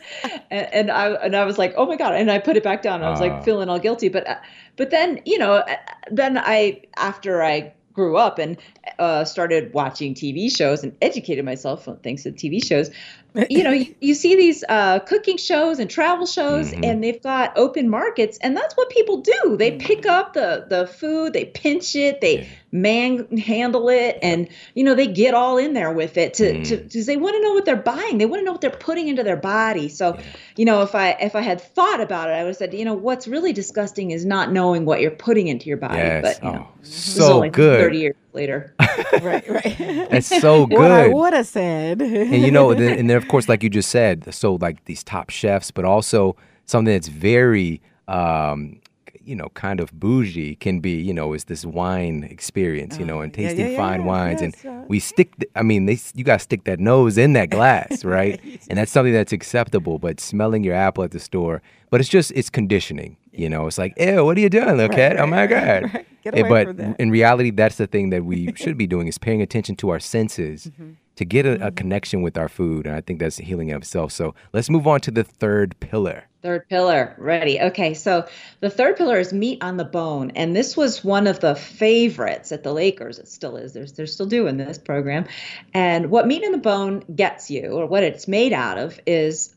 and I and I was like, "Oh my god!" And I put it back down. I was Ah. like feeling all guilty, but uh, but then you know, uh, then I after I grew up and uh, started watching TV shows and educated myself thanks to TV shows. You know, you, you see these uh, cooking shows and travel shows, Mhm. and they've got open markets, and that's what people do. They pick up the the food, they pinch it, they Yeah. manhandle it, and you know they get all in there with it to to Mm. because they want to know what they're buying. They want to know what they're putting into their body. So Yeah. you know, if I if I had thought about it, I would have said, you know, what's really disgusting is not knowing what you're putting into your body. Yes. But you know, oh, is so good. Thirty years later. right, right. That's so good. What I would have said. and you know, then, and then of course, like you just said, so like these top chefs, but also something that's very, um, you know, kind of bougie can be, you know, is this wine experience, you know, and Oh, yeah, tasting yeah, fine yeah, wines, yes, and uh, we stick. th- I mean, they you got to stick that nose in that glass, right? and that's something that's acceptable. But smelling your apple at the store, but it's just it's conditioning. You know, it's like, ew, what are you doing, little cat? oh my god. right. Get Eh, away but from that. in reality, that's the thing that we should be doing is paying attention to our senses Mm-hmm. to get a, a connection with our food. And I think that's healing of itself. So let's move on to the third pillar. Third pillar, ready. Okay, so the third pillar is meat on the bone, and this was one of the favorites at the Lakers. It still is. They're, they're still doing this program, and what meat on the bone gets you, or what it's made out of, is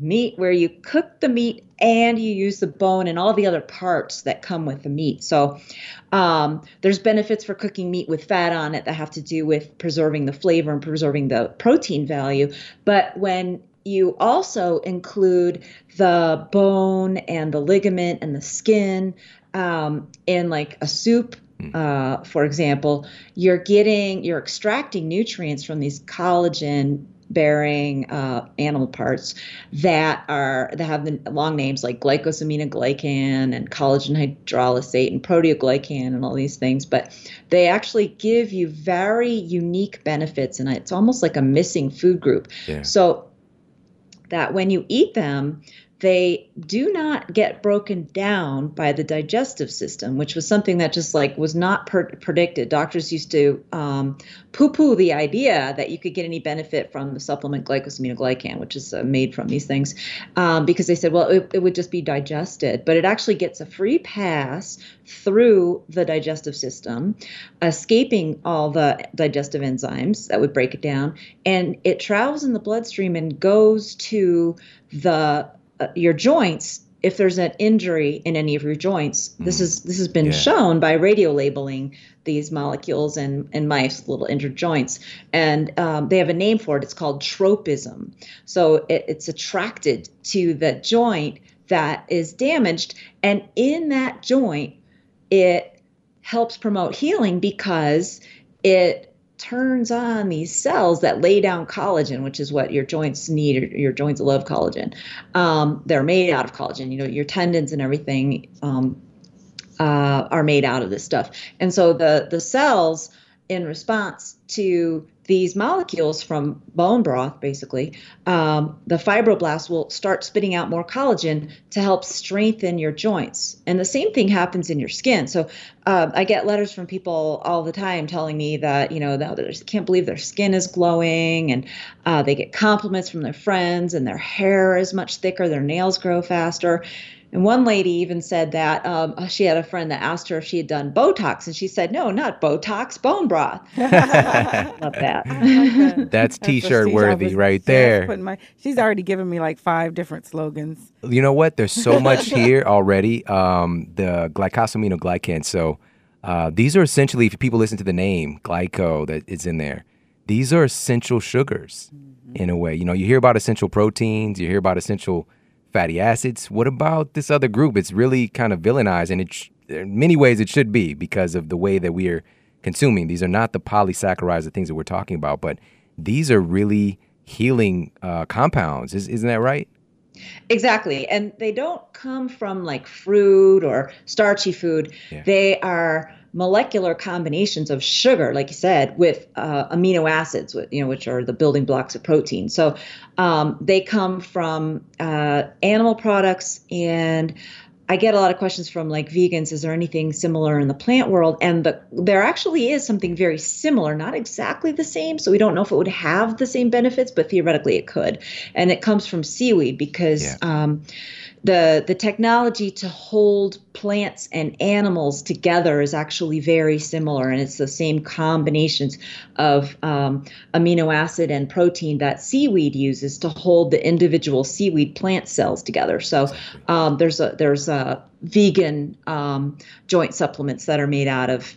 meat where you cook the meat and you use the bone and all the other parts that come with the meat. So um, there's benefits for cooking meat with fat on it that have to do with preserving the flavor and preserving the protein value. But when you also include the bone and the ligament and the skin um, in like a soup uh, for example, you're getting, you're extracting nutrients from these collagen bearing uh, animal parts that are that have the long names like glycosaminoglycan and collagen hydrolysate and proteoglycan and all these things but they actually give you very unique benefits and it's almost like a missing food group Yeah. so that when you eat them they do not get broken down by the digestive system, which was something that just like was not per- predicted. Doctors used to um, poo-poo the idea that you could get any benefit from the supplement glycosaminoglycan, which is uh, made from these things, um, because they said, well, it, it would just be digested, but it actually gets a free pass through the digestive system, escaping all the digestive enzymes that would break it down, and it travels in the bloodstream and goes to the your joints if there's an injury in any of your joints this is this has been Yeah. shown by radio labeling these molecules in, in mice little injured joints. And um, they have a name for it. It's called tropism. So it, it's attracted to the joint that is damaged. And in that joint it helps promote healing because it turns on these cells that lay down collagen, which is what your joints need. Or your joints love collagen. Um, they're made out of collagen. You know, your tendons and everything um, uh, are made out of this stuff. And so the the cells, in response to these molecules from bone broth, basically, um, the fibroblasts will start spitting out more collagen to help strengthen your joints. And the same thing happens in your skin. So uh, I get letters from people all the time telling me that, you know, they can't believe their skin is glowing and uh, they get compliments from their friends and their hair is much thicker, their nails grow faster. And one lady even said that um, she had a friend that asked her if she had done Botox, and she said, "No, not Botox, bone broth." Love that. Like that. That's That's t-shirt prestige worthy office. right there. putting my- she's already given me like five different slogans. You know what? There's so much here already. Um, the glycosaminoglycan. So uh, these are essentially, if people listen to the name glyco that is in there, these are essential sugars in a way. You know, you hear about essential proteins, you hear about essential fatty acids. What about this other group? It's really kind of villainized, and it sh- in many ways it should be because of the way that we are consuming. These are not the polysaccharides, the things that we're talking about, but these are really healing uh, compounds. Is, isn't that right? Exactly. And they don't come from like fruit or starchy food. Yeah. They are molecular combinations of sugar, like you said, with uh, amino acids, you know, which are the building blocks of protein. So um, they come from uh, animal products and I get a lot of questions from like vegans. Is there anything similar in the plant world? And the, there actually is something very similar, not exactly the same. So we don't know if it would have the same benefits, but theoretically it could. And it comes from seaweed because. Yeah. Um, the the technology to hold plants and animals together is actually very similar and it's the same combinations of um, amino acid and protein that seaweed uses to hold the individual seaweed plant cells together. So um, there's a there's a vegan um, joint supplements that are made out of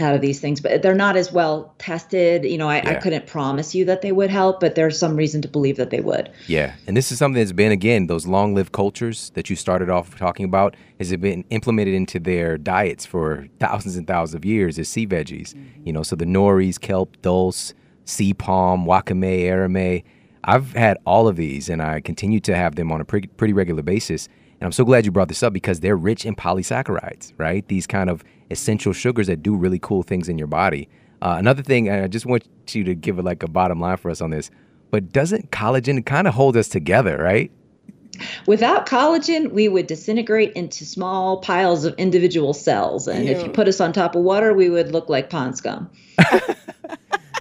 out of these things, but they're not as well tested. You know, I, yeah. I, couldn't promise you that they would help, but there's some reason to believe that they would. Yeah. And this is something that's been, again, those long lived cultures that you started off talking about, has it been implemented into their diets for thousands and thousands of years as sea veggies. Mm-hmm. You know, so the noris, kelp, dulse, sea palm, wakame, arame. I've had all of these and I continue to have them on a pretty, pretty regular basis. And I'm so glad you brought this up because they're rich in polysaccharides, right? These kind of essential sugars that do really cool things in your body. Uh, another thing, I just want you to give it like a bottom line for us on this, but doesn't collagen kind of hold us together, right? Without collagen, we would disintegrate into small piles of individual cells. And Ew. if you put us on top of water, we would look like pond scum.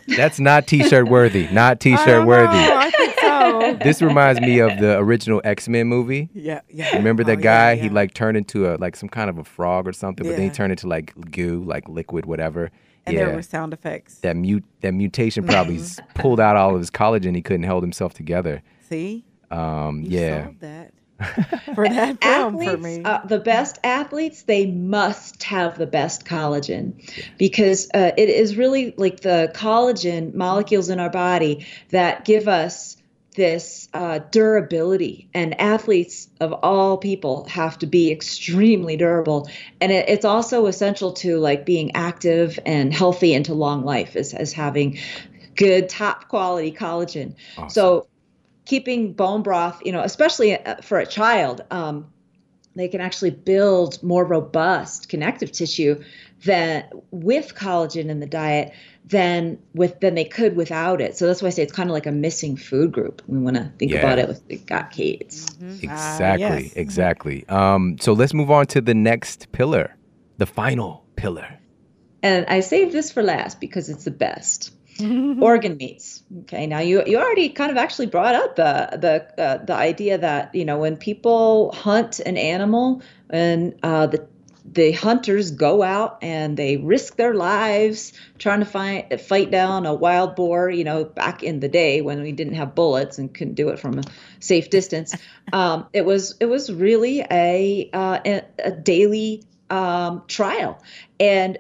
That's not t-shirt worthy. Not t-shirt worthy. I think so. This reminds me of the original X-Men movie. Yeah, yeah. Remember that oh, guy? Yeah, yeah. He like turned into a like some kind of a frog or something, but then he turned into like goo, like liquid, whatever. And yeah. there were sound effects. That mute that mutation probably pulled out all of his collagen. He couldn't hold himself together. See? Um, you yeah. that. for that film athletes, for me. Uh, the best athletes, they must have the best collagen because uh, it is really like the collagen molecules in our body that give us this uh, durability. And athletes of all people have to be extremely durable. And it, it's also essential to like being active and healthy into long life as, as having good top quality collagen. Awesome. So keeping bone broth, you know, especially uh, for a child, um, they can actually build more robust connective tissue than with collagen in the diet than with than they could without it. So that's why I say it's kind of like a missing food group. We want to think yeah. about it with the got kids. Mm-hmm. Exactly, uh, yes. exactly. Um, so let's move on to the next pillar, the final pillar. And I saved this for last because it's the best. organ meats. Okay, now you you already kind of actually brought up the the uh, the idea that you know when people hunt an animal and uh, the the hunters go out and they risk their lives trying to find fight down a wild boar. You know, back in the day when we didn't have bullets and couldn't do it from a safe distance, um, it was it was really a uh, a, a, daily um, trial, and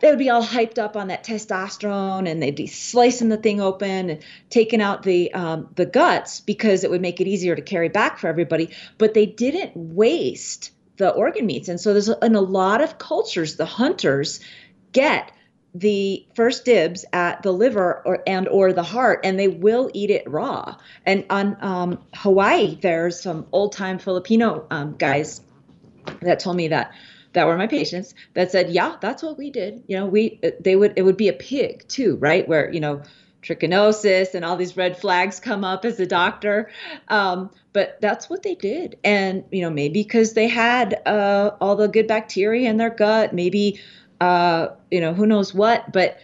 they would be all hyped up on that testosterone and they'd be slicing the thing open and taking out the um, the guts because it would make it easier to carry back for everybody. But they didn't waste the organ meats. And so there's in a lot of cultures the hunters get the first dibs at the liver or and or the heart and they will eat it raw. And on um, hawaii there's some old time filipino um, guys that told me that that were my patients that said, yeah, that's what we did. You know, we they would it would be a pig too, right? Where you know trichinosis and all these red flags come up as a doctor. Um, but that's what they did. And, you know, maybe because they had uh, all the good bacteria in their gut, maybe, uh, you know, who knows what. But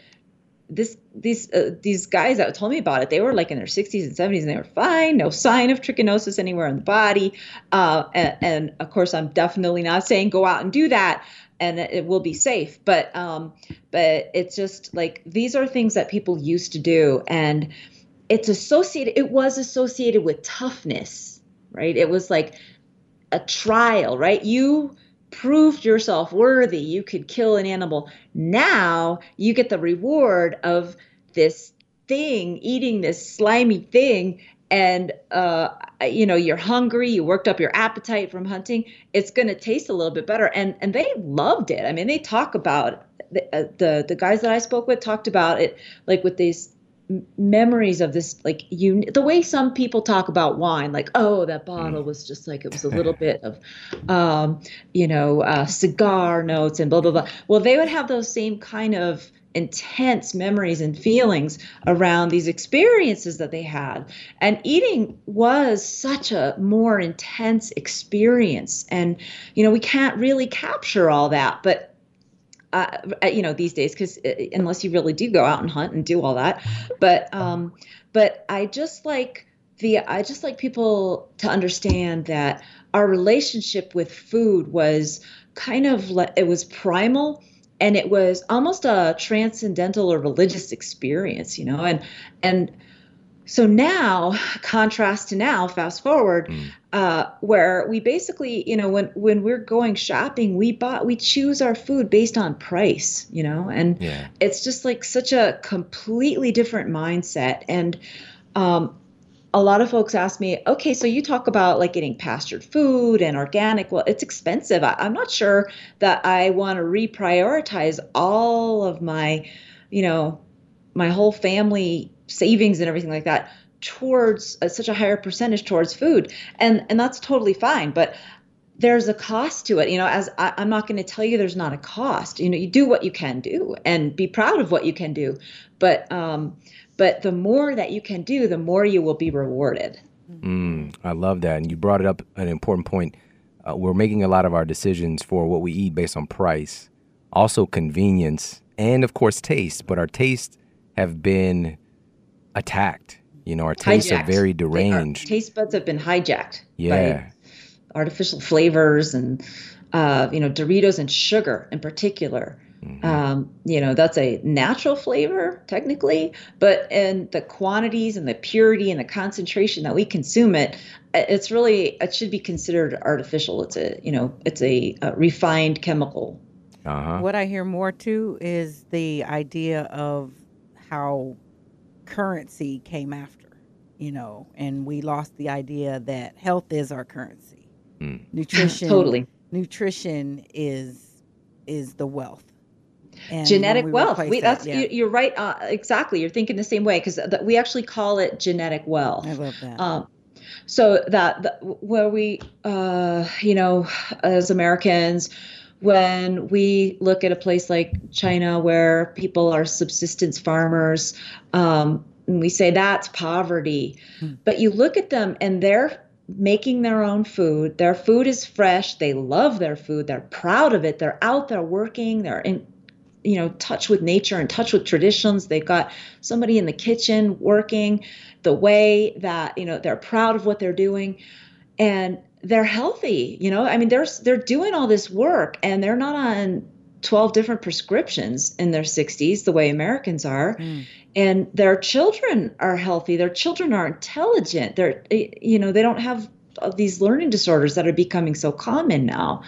this these uh, these guys that told me about it, they were like in their 60s and 70s, and they were fine, no sign of trichinosis anywhere in the body. Uh, and, and, of course, I'm definitely not saying go out and do that, and it will be safe. But um, but it's just like these are things that people used to do, and it's associated. It was associated with toughness, right? It was like a trial, right? You proved yourself worthy, you could kill an animal. Now you get the reward of this thing, eating this slimy thing, and uh, you know you're hungry. You worked up your appetite from hunting. It's going to taste a little bit better, and and they loved it. I mean, they talk about the, uh, the the guys that I spoke with talked about it like with these memories of this like you the way some people talk about wine like oh that bottle mm. was just like it was a little bit of um you know uh, cigar notes and blah blah blah. Well they would have those same kind of intense memories and feelings around these experiences that they had. And eating was such a more intense experience. And you know we can't really capture all that but uh, uh, you know these days because uh, unless you really do go out and hunt and do all that. But um but i just like the i just like people to understand that our relationship with food was kind of le- it was primal and it was almost a transcendental or religious experience you know and and so now, contrast to now, fast forward, mm. uh, where we basically, you know, when when we're going shopping, we bought we choose our food based on price, you know, and yeah. it's just like such a completely different mindset. And um, a lot of folks ask me, okay, so you talk about like getting pastured food and organic. Well, it's expensive. I, I'm not sure that I want to reprioritize all of my, you know, my whole family savings and everything like that towards uh, such a higher percentage towards food. And and that's totally fine but there's a cost to it. You know as I, i'm not going to tell you there's not a cost. You know you do what you can do and be proud of what you can do. But um but the more that you can do the more you will be rewarded. Mm, i love that. And you brought it up an important point. Uh, we're making a lot of our decisions for what we eat based on price. Also convenience and of course taste. But our taste have been attacked. You know, our tastes hijacked. are very deranged. Our taste buds have been hijacked. Yeah. artificial flavors and uh, you know Doritos and sugar in particular. Mm-hmm. Um, you know that's a natural flavor technically, but in the quantities and the purity and the concentration that we consume it, it's really it should be considered artificial. It's a you know it's a, a refined chemical. Uh-huh. What I hear more too is the idea of how currency came after, you know, and we lost the idea that health is our currency. Mm. Nutrition totally. Nutrition is is the wealth. And genetic we wealth. We, that's that, yeah. you're right. Uh, exactly. You're thinking the same way because we actually call it genetic wealth. I love that. Um, so that, that where we, uh, you know, as Americans, when we look at a place like China where people are subsistence farmers, um, and we say that's poverty. Hmm. But you look at them and they're making their own food. Their food is fresh. They love their food. They're proud of it. They're out there working. They're in you know touch with nature and touch with traditions they've got somebody in the kitchen working the way that you know they're proud of what they're doing and they're healthy you know? I mean they're they're doing all this work and they're not on 12 different prescriptions in their 60s the way americans are. Mm. and their children are healthy. Their children are intelligent. They're eh, you know they don't have these learning disorders that are becoming so common now.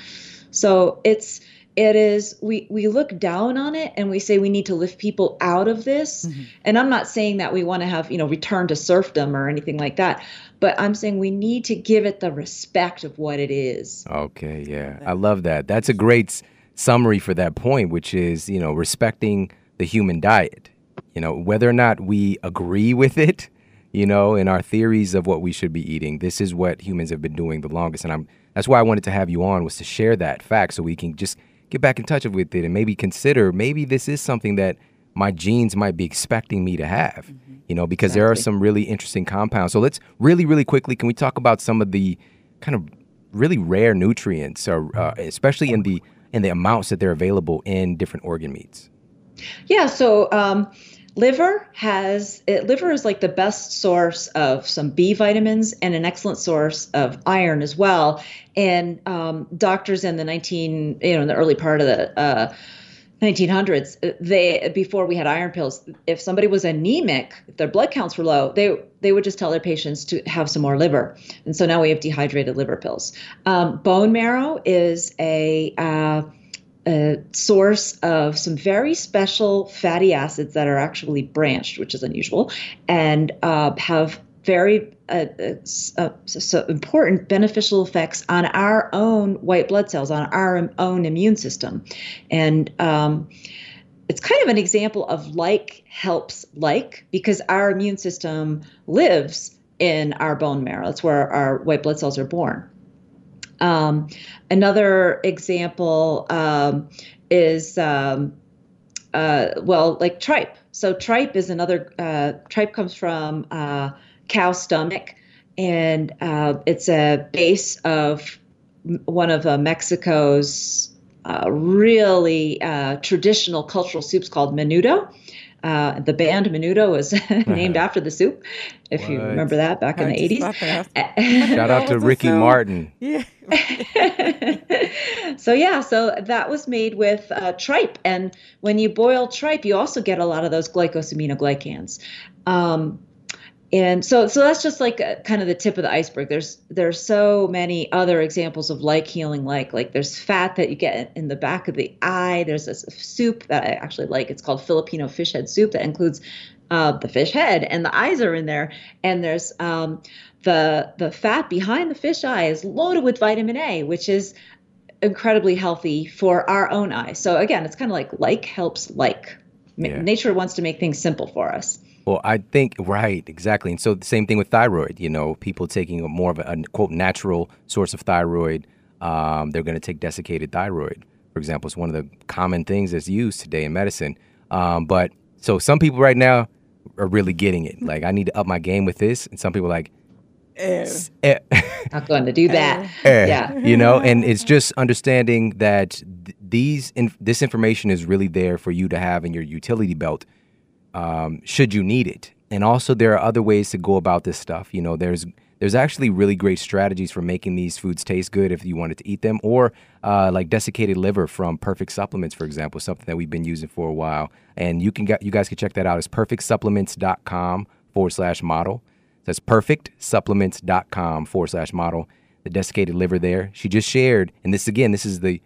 So it's it is we we look down on it and we say we need to lift people out of this. Mm-hmm. and i'm not saying that we want to have you know return to serfdom or anything like that but i'm saying we need to give it the respect of what it is. Okay yeah i love that. That's a great summary for that point which is you know respecting the human diet. You know whether or not we agree with it you know in our theories of what we should be eating this is what humans have been doing the longest. And i'm that's why i wanted to have you on was to share that fact so we can just get back in touch with it and maybe consider maybe this is something that my genes might be expecting me to have. Mm-hmm. You know, because exactly. there are some really interesting compounds. So let's really, really quickly can we talk about some of the kind of really rare nutrients, or uh, especially in the in the amounts that they're available in different organ meats? Yeah. So. Um, liver has it, liver is like the best source of some B vitamins and an excellent source of iron as well. And um, doctors in the 19, you know, in the early part of the uh, 1900s, they before we had iron pills, if somebody was anemic, their blood counts were low, they they would just tell their patients to have some more liver. And so now we have dehydrated liver pills. Um, bone marrow is a uh, a source of some very special fatty acids that are actually branched, which is unusual, and uh, have very uh, uh, uh so important beneficial effects on our own white blood cells, on our own immune system. And um, it's kind of an example of like helps like because our immune system lives in our bone marrow. That's where our white blood cells are born. Um, another example um, is, um, uh, well, like tripe. So tripe is another, uh, tripe comes from uh, cow stomach, and uh, it's a base of one of uh, Mexico's uh, really traditional cultural soups called menudo. Uh, the band Menudo was named uh-huh. after the soup, if what? you remember that back I in the 80s. Shout out to Ricky Martin. Yeah. so, yeah, so that was made with uh, tripe. And when you boil tripe, you also get a lot of those glycosaminoglycans. Um, and so so that's just like a, kind of the tip of the iceberg. There's there's so many other examples of like healing like like there's fat that you get in the back of the eye. There's this soup that i actually like. It's called filipino fish head soup that includes uh, the fish head and the eyes are in there. And there's um, the the fat behind the fish eye is loaded with vitamin a which is incredibly healthy for our own eyes. So again it's kind of like like helps like. Yeah. nature wants to make things simple for us well, I think right, exactly. And so the same thing with thyroid. You know, people taking more of a, a quote natural source of thyroid, um, they're going to take desiccated thyroid, for example. It's one of the common things that's used today in medicine. Um, but so some people right now are really getting it. Like, I need to up my game with this, and some people are like. Eh. Eh. Not going to do that. Eh. Yeah, you know, and it's just understanding that th- these in- this information is really there for you to have in your utility belt um, should you need it. And also, there are other ways to go about this stuff. You know, there's there's actually really great strategies for making these foods taste good if you wanted to eat them, or uh, like desiccated liver from Perfect Supplements, for example, something that we've been using for a while. And you can get you guys can check that out. It's perfectsupplements.com forward slash model. That's perfectsupplements.com forward slash model. The desiccated liver there. She just shared, and this again, this is the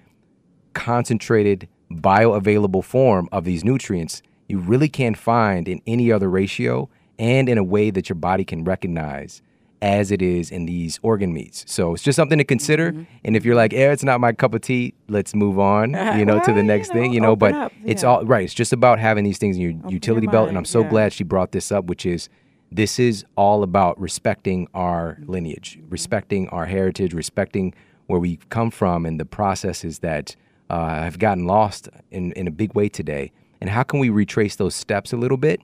concentrated bioavailable form of these nutrients you really can't find in any other ratio and in a way that your body can recognize as it is in these organ meats. So it's just something to consider. Mm-hmm. And if you're like, "Yeah, it's not my cup of tea," let's move on, you know, to the next you know, thing, you know. But up, yeah. it's all right. It's just about having these things in your open utility your belt. And I'm so yeah. glad she brought this up, which is this is all about respecting our lineage, respecting our heritage, respecting where we come from, and the processes that uh, have gotten lost in in a big way today and how can we retrace those steps a little bit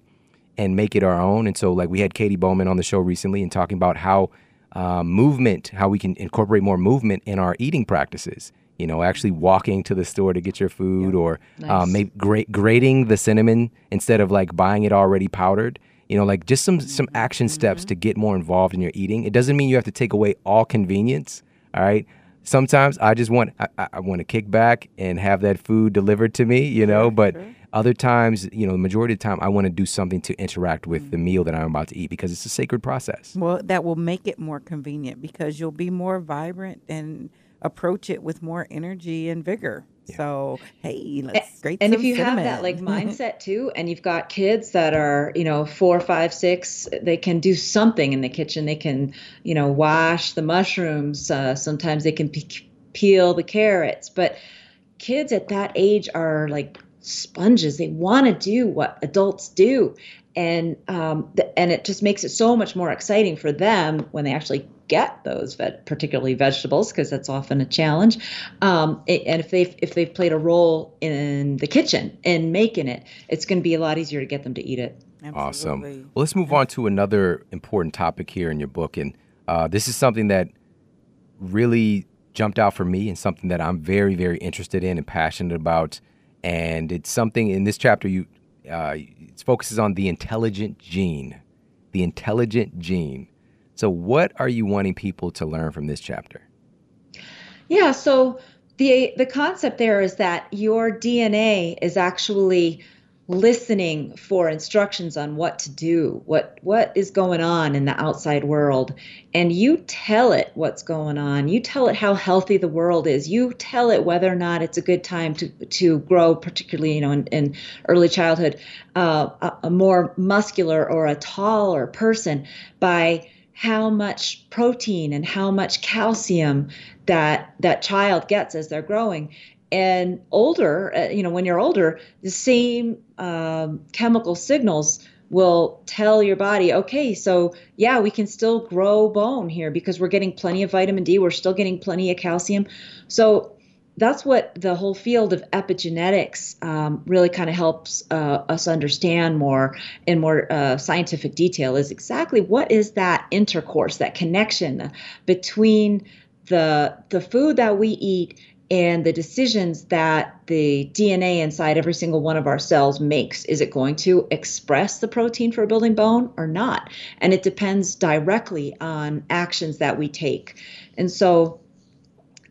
and make it our own? And so, like we had Katy Bowman on the show recently and talking about how uh, movement, how we can incorporate more movement in our eating practices. You know, actually walking to the store to get your food, or uh, nice. um, maybe gra- grating the cinnamon instead of like buying it already powdered. You know, like just some some action steps mm-hmm. to get more involved in your eating. It doesn't mean you have to take away all convenience. All right, sometimes I just want I, I, want to kick back and have that food delivered to me, you know. Sure, but sure. Other times, you know, the majority of the time, I want to do something to interact with mm-hmm. the meal that I'm about to eat because it's a sacred process. Well, that will make it more convenient because you'll be more vibrant and approach it with more energy and vigor. Yeah. So hey, let's great. And if you cinnamon. have that like mindset too, and you've got kids that are you know four, five, six, they can do something in the kitchen. They can you know wash the mushrooms. Uh, sometimes they can pe- peel the carrots, but kids at that age are like sponges. They want to do what adults do, and um, the, and it just makes it so much more exciting for them when they actually get those, ve- particularly vegetables, because that's often a challenge. Um, it, and if they've if they've played a role in the kitchen in making it, it's going to be a lot easier to get them to eat it. Absolutely. Awesome. Well, let's move on to another important topic here in your book, and uh, this is something that really jumped out for me and something that I'm very, very interested in and passionate about and it's something in this chapter you uh, it focuses on the intelligent gene, the intelligent gene. So, what are you wanting people to learn from this chapter? Yeah, so the the concept there is that your DNA is actually listening for instructions on what to do, what what is going on in the outside world, and you tell it what's going on. You tell it how healthy the world is. You tell it whether or not it's a good time to to grow, particularly you know in, in early childhood, uh, a, a more muscular or a taller person by how much protein and how much calcium that that child gets as they're growing and older, uh, you know, when you're older, the same um, chemical signals will tell your body, okay, so yeah, we can still grow bone here because we're getting plenty of vitamin D, we're still getting plenty of calcium. So that's what the whole field of epigenetics um, really kind of helps uh, us understand more in more uh, scientific detail is exactly what is that intercourse, that connection between the the food that we eat and the decisions that the DNA inside every single one of our cells makes. Is it going to express the protein for building bone or not? And it depends directly on actions that we take. And so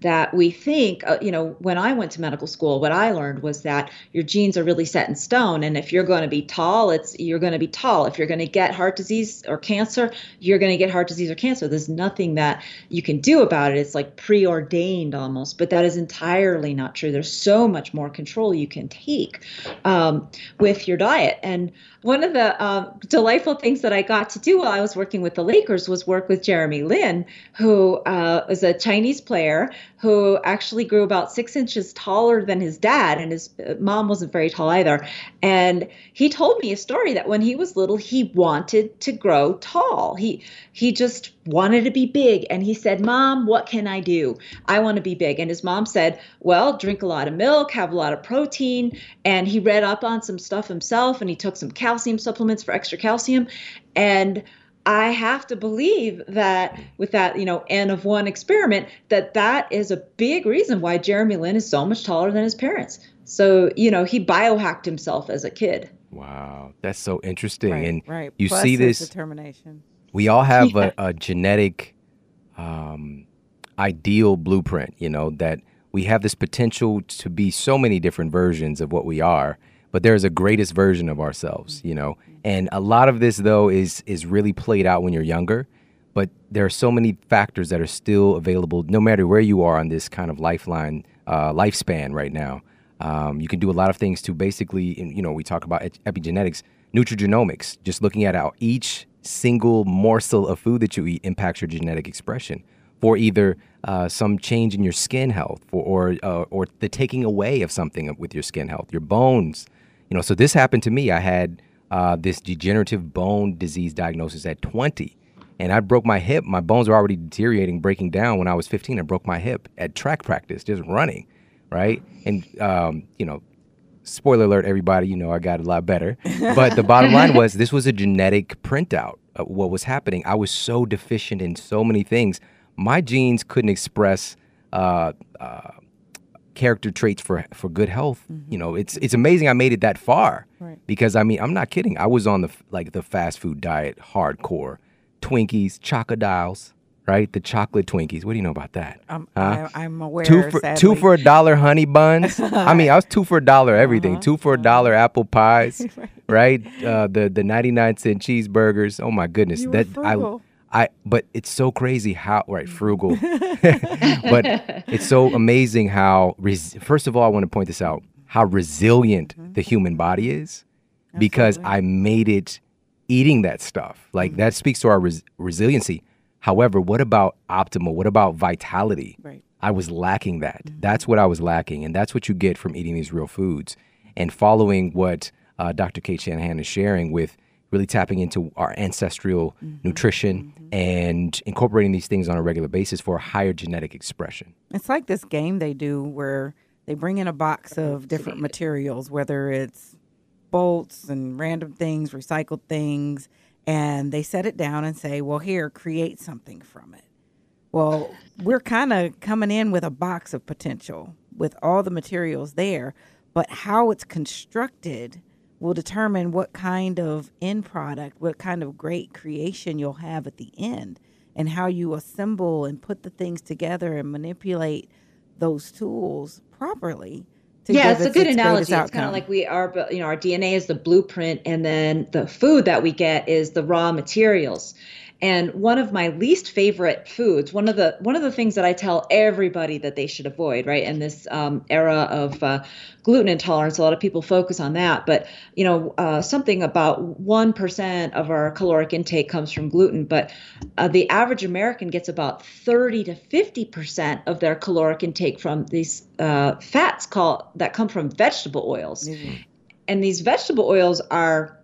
that we think, uh, you know, when I went to medical school, what I learned was that your genes are really set in stone. And if you're going to be tall, it's you're going to be tall. If you're going to get heart disease or cancer, you're going to get heart disease or cancer. There's nothing that you can do about it. It's like preordained almost, but that is entirely not true. There's so much more control you can take um, with your diet. And one of the uh, delightful things that I got to do while I was working with the Lakers was work with Jeremy Lin, who uh, a Chinese player who actually grew about six inches taller than his dad, and his uh, mom wasn't very tall either. And he told me a story that when he was little, he wanted to grow tall. He he just wanted to be big, and he said, "Mom, what can I do? I want to be big." And his mom said, "Well, drink a lot of milk, have a lot of protein." And he read up on some stuff himself, and he took some calcium supplements for extra calcium, and I have to believe that with that, you know, N of one experiment, that that is a big reason why Jeremy Lin is so much taller than his parents. So, you know, he biohacked himself as a kid. Wow, that's so interesting. Right, and right. you Plus see this. determination. We all have Yeah. a, a genetic um, ideal blueprint, you know, that we have this potential to be so many different versions of what we are, but there's a greatest version of ourselves, you know. And a lot of this though is is really played out when you're younger, but there are so many factors that are still available no matter where you are on this kind of lifeline uh, lifespan right now. Um, you can do a lot of things to basically, you know, we talk about epigenetics, nutrigenomics, just looking at how each single morsel of food that you eat impacts your genetic expression for either uh, some change in your skin health or uh, or the taking away of something with your skin health, your bones. You know, so this happened to me. I had uh, this degenerative bone disease diagnosis at 20, and I broke my hip. My bones were already deteriorating, breaking down when I was 15. I broke my hip at track practice, just running, right? And um, you know, spoiler alert, everybody, you know, I got a lot better. But the bottom line was this was a genetic printout of what was happening. I was so deficient in so many things. My genes couldn't express uh, uh, character traits for for good health. You know, it's it's amazing I made it that far. Right. Because I mean, I'm not kidding. I was on the like the fast food diet, hardcore, Twinkies, chocodiles, right? The chocolate Twinkies. What do you know about that? I'm, Huh? I, I'm aware. two for sadly. two for a dollar honey buns. I mean, I was two for a dollar everything. Uh-huh, Two for a dollar apple pies, right? Uh, the the ninety nine cent cheeseburgers. Oh my goodness, You that. I I. But it's so crazy how right frugal, but it's so amazing how. Res, first of all, I want to point this out: how resilient Mm-hmm. the human body is, because I made it eating that stuff. Like Mm-hmm. that speaks to our res- resiliency. However, what about optimal? What about vitality? Right. I was lacking that. Mm-hmm. That's what I was lacking, and that's what you get from eating these real foods and following what uh, Dr. Cate Shanahan is sharing with really tapping into our ancestral mm-hmm. nutrition mm-hmm. and incorporating these things on a regular basis for a higher genetic expression. It's like this game they do where they bring in a box of different materials, whether it's bolts and random things, recycled things, and they set it down and say, well, here, create something from it. Well, we're kind of coming in with a box of potential with all the materials there, but how it's constructed will determine what kind of end product, what kind of great creation you'll have at the end, and how you assemble and put the things together and manipulate those tools properly. Yeah, give it's a good its analogy. It's kind of like we are, you know, our DNA is the blueprint, and then the food that we get is the raw materials. And one of my least favorite foods, one of the one of the things that I tell everybody that they should avoid, right, in this um, era of uh, gluten intolerance, a lot of people focus on that. But you know, uh, something about one percent of our caloric intake comes from gluten, but uh, the average American gets about thirty to fifty percent of their caloric intake from these uh, fats called that come from vegetable oils. Mm-hmm. And these vegetable oils are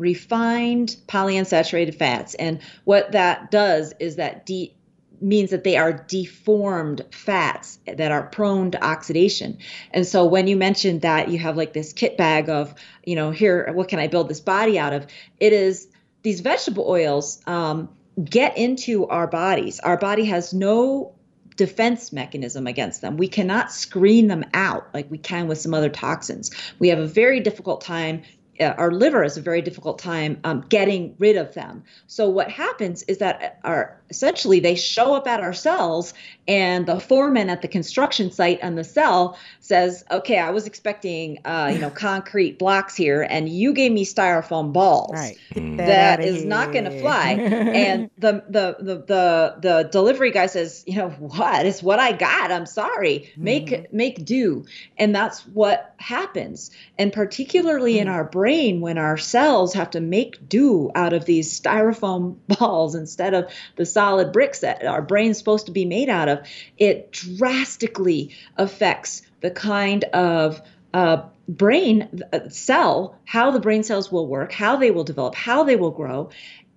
refined polyunsaturated fats. And what that does is that de- means that they are deformed fats that are prone to oxidation. And so when you mentioned that you have like this kit bag of, you know, here, what can I build this body out of? It is these vegetable oils um, get into our bodies. Our body has no defense mechanism against them. We cannot screen them out like we can with some other toxins. We have a very difficult time our liver has a very difficult time um, getting rid of them. So what happens is that our essentially they show up at our cells, and the foreman at the construction site on the cell says, "Okay, I was expecting uh, you know concrete blocks here, and you gave me styrofoam balls. Right. that is not going to fly." and the, the the the the delivery guy says, "You know what? It's what I got. I'm sorry. Make mm-hmm. make do." And that's what happens, and particularly mm-hmm. in our brain brain when our cells have to make do out of these styrofoam balls instead of the solid bricks that our brain's supposed to be made out of, it drastically affects the kind of uh, brain uh, cell, how the brain cells will work, how they will develop, how they will grow.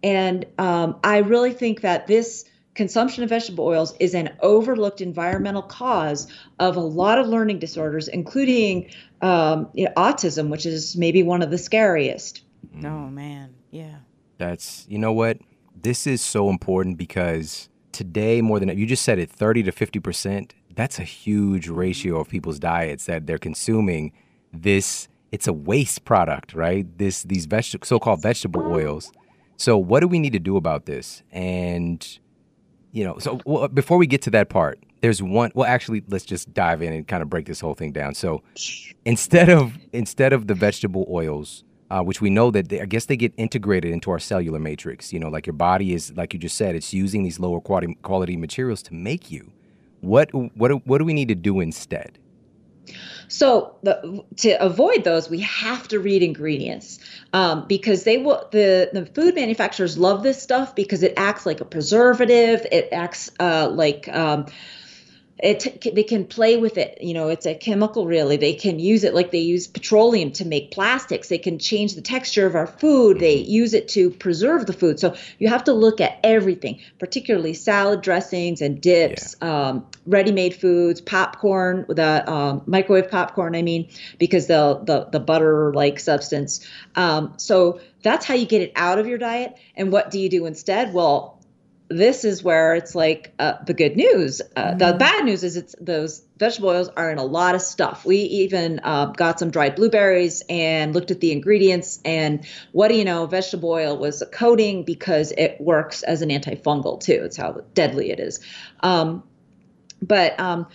And um, I really think that this consumption of vegetable oils is an overlooked environmental cause of a lot of learning disorders, including um, you know, autism, which is maybe one of the scariest. Mm. Oh, man. Yeah. That's, you know what? This is so important because today, more than you just said it, 30 to 50%, that's a huge ratio of people's diets that they're consuming this. It's a waste product, right? This these vegetable so-called vegetable oils. So what do we need to do about this? And you know, so well, before we get to that part, there's one. Well, actually, let's just dive in and kind of break this whole thing down. So, instead of instead of the vegetable oils, uh, which we know that they, I guess they get integrated into our cellular matrix. You know, like your body is, like you just said, it's using these lower quality quality materials to make you. What what what do we need to do instead? So the, to avoid those, we have to read ingredients um, because they will. The the food manufacturers love this stuff because it acts like a preservative. It acts uh, like um, it they can play with it you know it's a chemical really they can use it like they use petroleum to make plastics they can change the texture of our food they mm-hmm. use it to preserve the food so you have to look at everything particularly salad dressings and dips yeah. um, ready-made foods popcorn the um, microwave popcorn i mean because the the, the butter like substance um, so that's how you get it out of your diet and what do you do instead well this is where it's like uh, the good news. Uh, mm-hmm. The bad news is it's those vegetable oils are in a lot of stuff. We even uh, got some dried blueberries and looked at the ingredients. And what do you know? Vegetable oil was a coating because it works as an antifungal too. It's how deadly it is. Um, but um,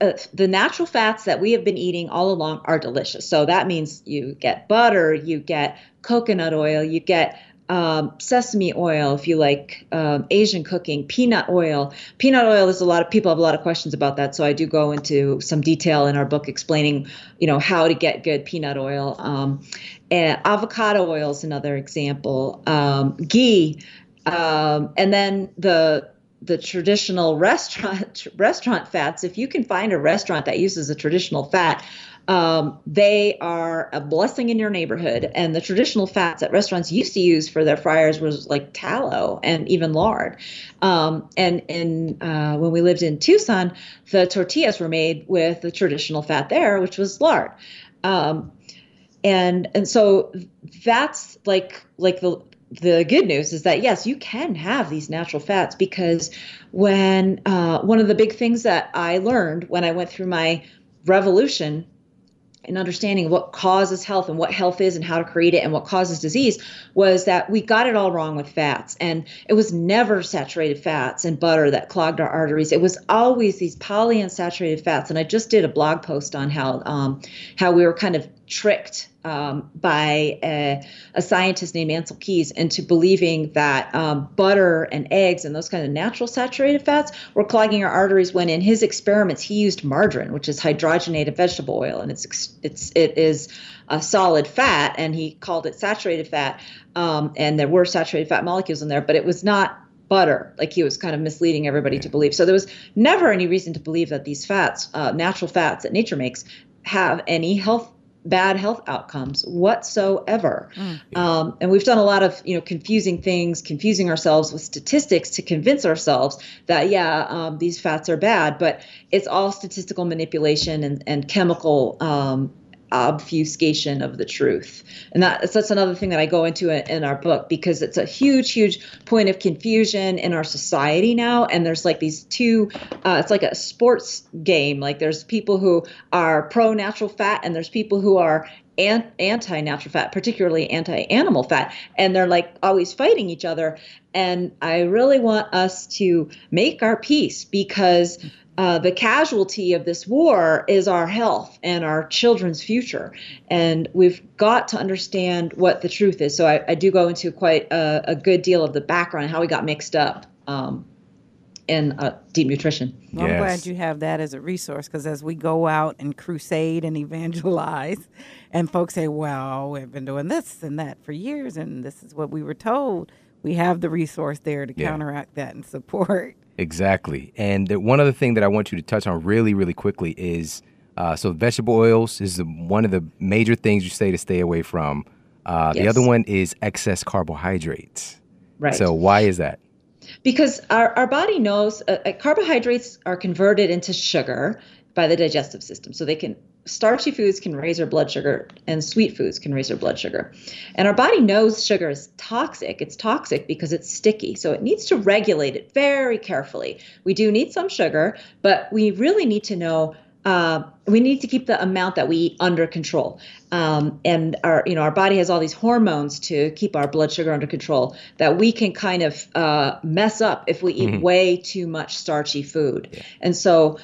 uh, the natural fats that we have been eating all along are delicious. So that means you get butter, you get coconut oil, you get um, sesame oil if you like um, Asian cooking, peanut oil. Peanut oil is a lot of people have a lot of questions about that, so I do go into some detail in our book explaining, you know, how to get good peanut oil. Um, and avocado oil is another example. Um, ghee, um, and then the the traditional restaurant restaurant fats. If you can find a restaurant that uses a traditional fat, um, they are a blessing in your neighborhood. And the traditional fats that restaurants used to use for their fryers was like tallow and even lard. Um, and in uh, when we lived in Tucson, the tortillas were made with the traditional fat there, which was lard. Um, and and so that's like like the the good news is that yes, you can have these natural fats because when uh, one of the big things that I learned when I went through my revolution and understanding what causes health and what health is and how to create it and what causes disease was that we got it all wrong with fats. And it was never saturated fats and butter that clogged our arteries. It was always these polyunsaturated fats. And I just did a blog post on how um, how we were kind of tricked um, by a, a, scientist named Ancel Keys into believing that um, butter and eggs and those kind of natural saturated fats were clogging our arteries. When in his experiments he used margarine, which is hydrogenated vegetable oil, and it's it's it is a solid fat, and he called it saturated fat. Um, and there were saturated fat molecules in there, but it was not butter like he was kind of misleading everybody to believe so there was never any reason to believe that these fats uh, natural fats that nature makes have any health bad health outcomes whatsoever mm. um, and we've done a lot of you know confusing things confusing ourselves with statistics to convince ourselves that yeah um, these fats are bad but it's all statistical manipulation and, and chemical um, obfuscation of the truth. And that, that's another thing that I go into in our book because it's a huge, huge point of confusion in our society now. And there's like these two, uh, it's like a sports game. Like there's people who are pro natural fat and there's people who are anti natural fat, particularly anti animal fat. And they're like always fighting each other. And I really want us to make our peace because uh, the casualty of this war is our health and our children's future. And we've got to understand what the truth is. So I, I do go into quite a, a, good deal of the background, how we got mixed up um, in uh, deep nutrition. Well, yes. I'm glad you have that as a resource because as we go out and crusade and evangelize, and folks say, well, we've been doing this and that for years, and this is what we were told, we have the resource there to yeah. counteract that and support. Exactly. And the, one other thing that I want you to touch on really, really quickly is uh, so vegetable oils is the, one of the major things you say to stay away from. Uh, yes. The other one is excess carbohydrates. Right. So why is that? Because our, our body knows uh, uh carbohydrates are converted into sugar by the digestive system. So they can starchy foods can raise our blood sugar and sweet foods can raise our blood sugar. And our body knows sugar is toxic. It's toxic because it's sticky. So it needs to regulate it very carefully. We do need some sugar, but we really need to know uh, we need to keep the amount that we eat under control. Um, and our, you know, our body has all these hormones to keep our blood sugar under control that we can kind of uh, mess up if we eat mm-hmm. way too much starchy food. Yeah. And so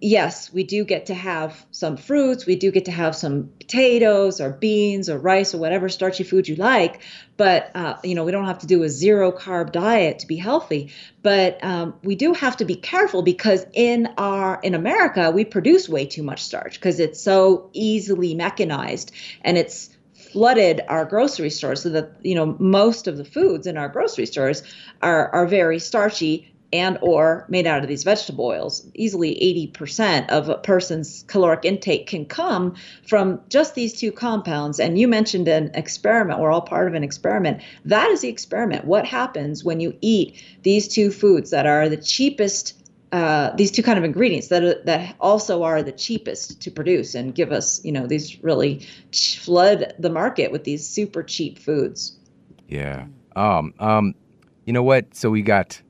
yes, we do get to have some fruits. We do get to have some potatoes or beans or rice or whatever starchy food you like. But uh, you know, we don't have to do a zero carb diet to be healthy. But um, we do have to be careful because in our in America we produce way too much starch because it's so easily mechanized and it's flooded our grocery stores so that you know most of the foods in our grocery stores are are very starchy and or made out of these vegetable oils easily 80% of a person's caloric intake can come from just these two compounds and you mentioned an experiment we're all part of an experiment that is the experiment what happens when you eat these two foods that are the cheapest uh, these two kind of ingredients that are, that also are the cheapest to produce and give us, you know, these really flood the market with these super cheap foods. Yeah. Um. Um. You know what? So we got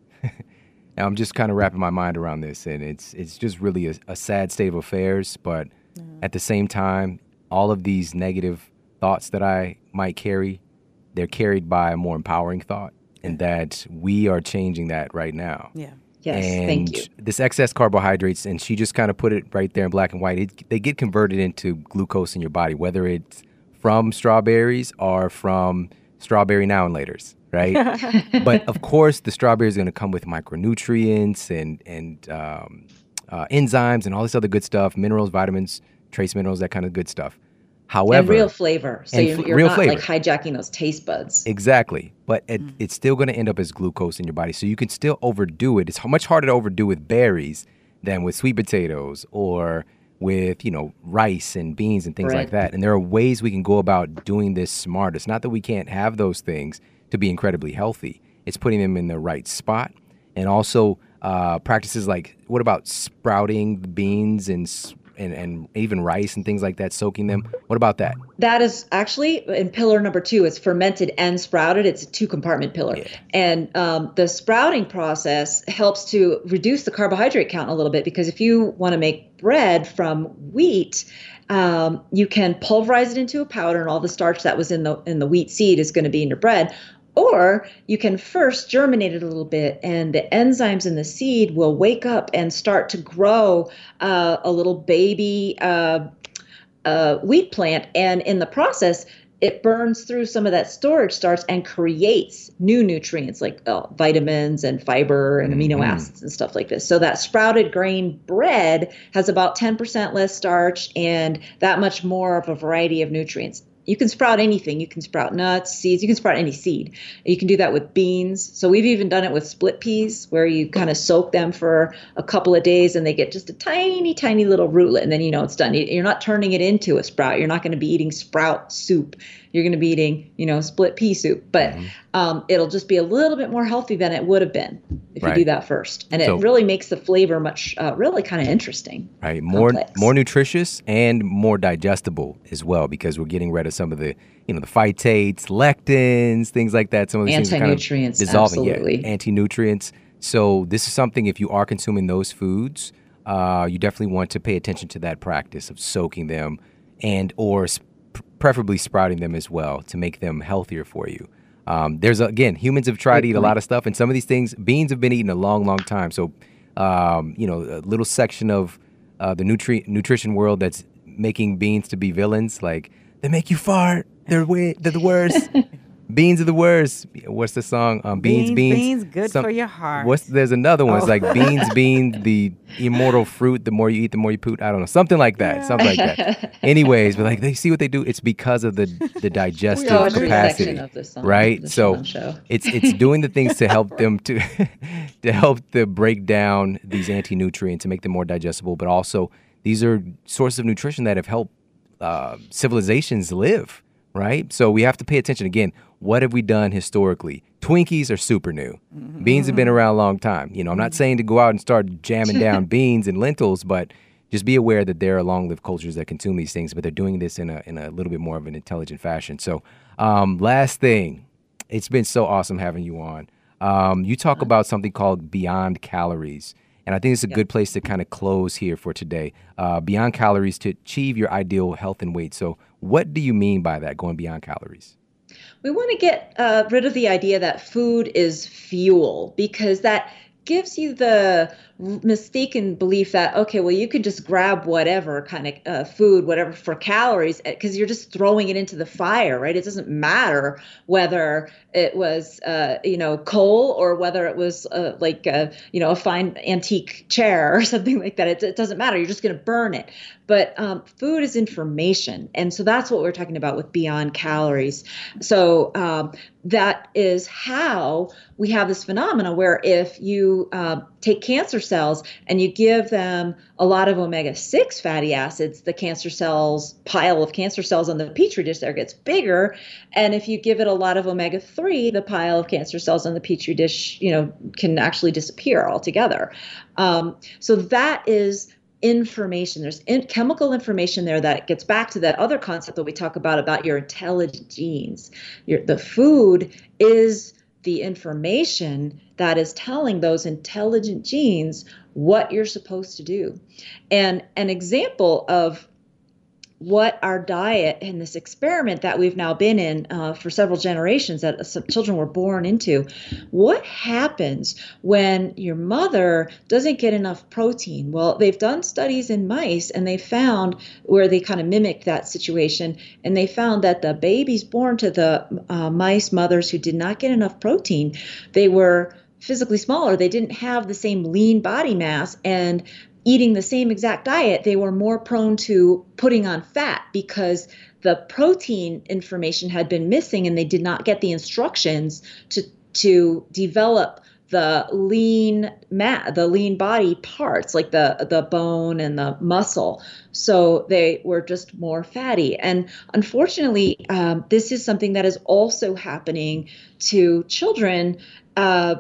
now I'm just kind of wrapping my mind around this, and it's it's just really a, a sad state of affairs. But mm-hmm. at the same time, all of these negative thoughts that I might carry, they're carried by a more empowering thought, and that we are changing that right now. Yeah. Yes, and thank you. This excess carbohydrates, and she just kind of put it right there in black and white. It, they get converted into glucose in your body, whether it's from strawberries or from strawberry now and later's right? but of course, the strawberry is going to come with micronutrients and and um, uh, enzymes and all this other good stuff, minerals, vitamins, trace minerals, that kind of good stuff. However, and real flavor, so you're, you're not flavor. like hijacking those taste buds. Exactly, but it, mm. it's still going to end up as glucose in your body, so you can still overdo it. It's much harder to overdo with berries than with sweet potatoes or with you know rice and beans and things right. like that. And there are ways we can go about doing this smart. It's not that we can't have those things to be incredibly healthy. It's putting them in the right spot, and also uh, practices like what about sprouting beans and, and and even rice and things like that, soaking them. What about that? That is actually in pillar number two. It's fermented and sprouted. It's a two compartment pillar, yeah. and um, the sprouting process helps to reduce the carbohydrate count a little bit because if you want to make bread from wheat um, you can pulverize it into a powder and all the starch that was in the in the wheat seed is going to be in your bread or you can first germinate it a little bit, and the enzymes in the seed will wake up and start to grow uh, a little baby. Uh, a wheat plant, and in the process, it burns through some of that storage starch and creates new nutrients like oh, vitamins and fiber and amino mm-hmm. acids and stuff like this. So that sprouted grain bread has about 10% less starch and that much more of a variety of nutrients you can sprout anything. You can sprout nuts, seeds, you can sprout any seed. You can do that with beans. So we've even done it with split peas where you kind of soak them for a couple of days and they get just a tiny, tiny little rootlet. And then you know it's done. You're not turning it into a sprout. You're not going to be eating sprout soup you're going to be eating, you know, split pea soup. But mm-hmm. um, it'll just be a little bit more healthy than it would have been if right. you do that first. And so, it really makes the flavor much, uh, really kind of interesting. Right. More, complex. more nutritious and more digestible as well because we're getting rid of some of the, you know, the phytates, lectins, things like that. Some of these things are kind of dissolving. Absolutely. Yeah, anti-nutrients. So this is something if you are consuming those foods, uh, you definitely want to pay attention to that practice of soaking them and or preferably sprouting them as well to make them healthier for you. Um, there's again, humans have tried to eat a lot of stuff, and some of these things, beans have been eaten a long, long time. So, um, you know, a little section of uh, the nutri- nutrition world that's making beans to be villains, like they make you fart. They're we- they're the worst. Beans are the worst. What's the song? Um, beans, beans, beans, good Some, for your heart. What's there's another one. Oh. It's like beans, beans, the immortal fruit. The more you eat, the more you poot. I don't know, something like that. Yeah. Something like that. Anyways, but like they see what they do. It's because of the the digestive capacity, song, right? So it's it's doing the things to help them to to help to break down these anti nutrients to make them more digestible, but also these are sources of nutrition that have helped uh, civilizations live right? So we have to pay attention again. What have we done historically? Twinkies are super new. Mm-hmm. Beans have been around a long time. You know, I'm not mm-hmm. saying to go out and start jamming down beans and lentils, but just be aware that there are long-lived cultures that consume these things, but they're doing this in a in a little bit more of an intelligent fashion. So, um, last thing, it's been so awesome having you on. Um, you talk about something called beyond calories. And I think it's a good place to kind of close here for today. Uh, beyond calories to achieve your ideal health and weight. So, what do you mean by that, going beyond calories? We want to get uh, rid of the idea that food is fuel because that gives you the mistaken belief that okay well you can just grab whatever kind of uh, food whatever for calories because eh, you're just throwing it into the fire right? It doesn't matter whether it was uh, you know coal or whether it was uh, like a, you know a fine antique chair or something like that. It, it doesn't matter. You're just going to burn it. But um, food is information. And so that's what we're talking about with beyond calories. So um, that is how we have this phenomena where if you uh, take cancer cells and you give them a lot of omega 6 fatty acids, the cancer cells, pile of cancer cells on the petri dish there gets bigger. And if you give it a lot of omega 3, the pile of cancer cells on the petri dish, you know, can actually disappear altogether. Um, so that is information. There's in, chemical information there that gets back to that other concept that we talk about about your intelligent genes. Your, the food is the information that is telling those intelligent genes what you're supposed to do. And an example of what our diet and this experiment that we've now been in uh, for several generations that some children were born into what happens when your mother doesn't get enough protein? Well they've done studies in mice and they found where they kind of mimicked that situation and they found that the babies born to the uh, mice mothers who did not get enough protein they were physically smaller. They didn't have the same lean body mass and eating the same exact diet, they were more prone to putting on fat because the protein information had been missing and they did not get the instructions to to develop the lean mat the lean body parts like the the bone and the muscle. So they were just more fatty. And unfortunately um, this is something that is also happening to children uh,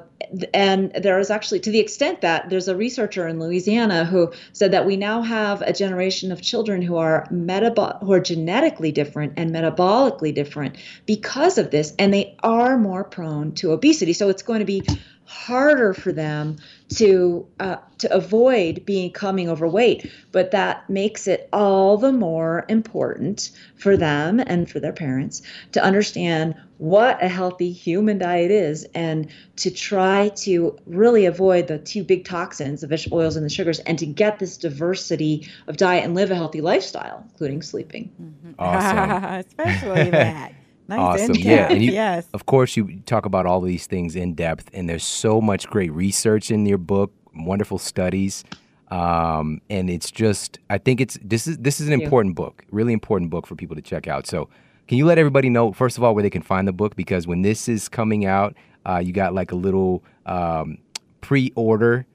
and there is actually, to the extent that there's a researcher in Louisiana who said that we now have a generation of children who are metabol- who are genetically different and metabolically different because of this, and they are more prone to obesity. So it's going to be harder for them to uh, to avoid becoming overweight but that makes it all the more important for them and for their parents to understand what a healthy human diet is and to try to really avoid the two big toxins the vegetable oils and the sugars and to get this diversity of diet and live a healthy lifestyle including sleeping. Mm-hmm. awesome. Especially that Nice awesome. Yeah. And you, yes. Of course, you talk about all these things in depth, and there's so much great research in your book, wonderful studies. Um, and it's just, I think it's this is this is an important book, really important book for people to check out. So, can you let everybody know first of all where they can find the book? Because when this is coming out, uh, you got like a little um, pre-order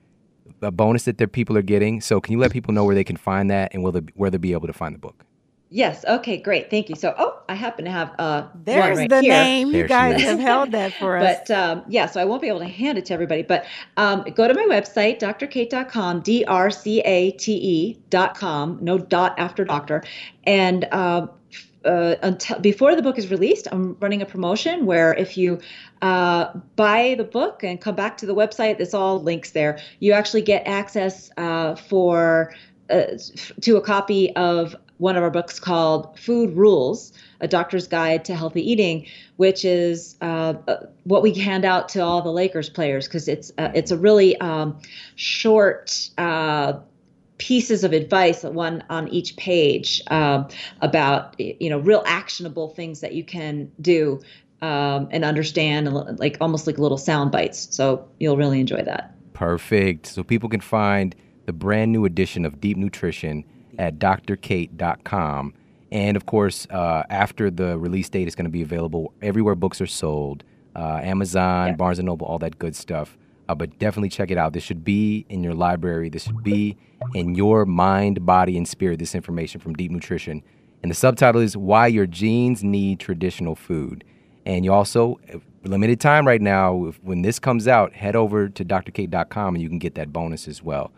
a bonus that their people are getting. So, can you let people know where they can find that, and will they, where they'll be able to find the book? Yes. Okay. Great. Thank you. So, oh, I happen to have uh, there's right the here. name. You guys have held that for us. But um, yeah, so I won't be able to hand it to everybody. But um, go to my website, drcate.com, d r c a t e dot com. No dot after doctor, and. Uh, uh, until before the book is released, I'm running a promotion where if you uh, buy the book and come back to the website, it's all links there. You actually get access uh, for uh, to a copy of one of our books called Food Rules A Doctor's Guide to Healthy Eating, which is uh, uh what we hand out to all the Lakers players because it's, uh, it's a really um, short uh, pieces of advice, one on each page, um, about you know real actionable things that you can do um, and understand, like almost like little sound bites. So you'll really enjoy that. Perfect. So people can find the brand new edition of Deep Nutrition at drcate.com. And of course, uh, after the release date, it's going to be available everywhere books are sold uh, Amazon, Barnes and Noble, all that good stuff. Uh, but definitely check it out. This should be in your library. This should be in your mind, body, and spirit. This information from Deep Nutrition. And the subtitle is Why Your Genes Need Traditional Food. And you also, limited time right now, when this comes out, head over to drcate.com and you can get that bonus as well.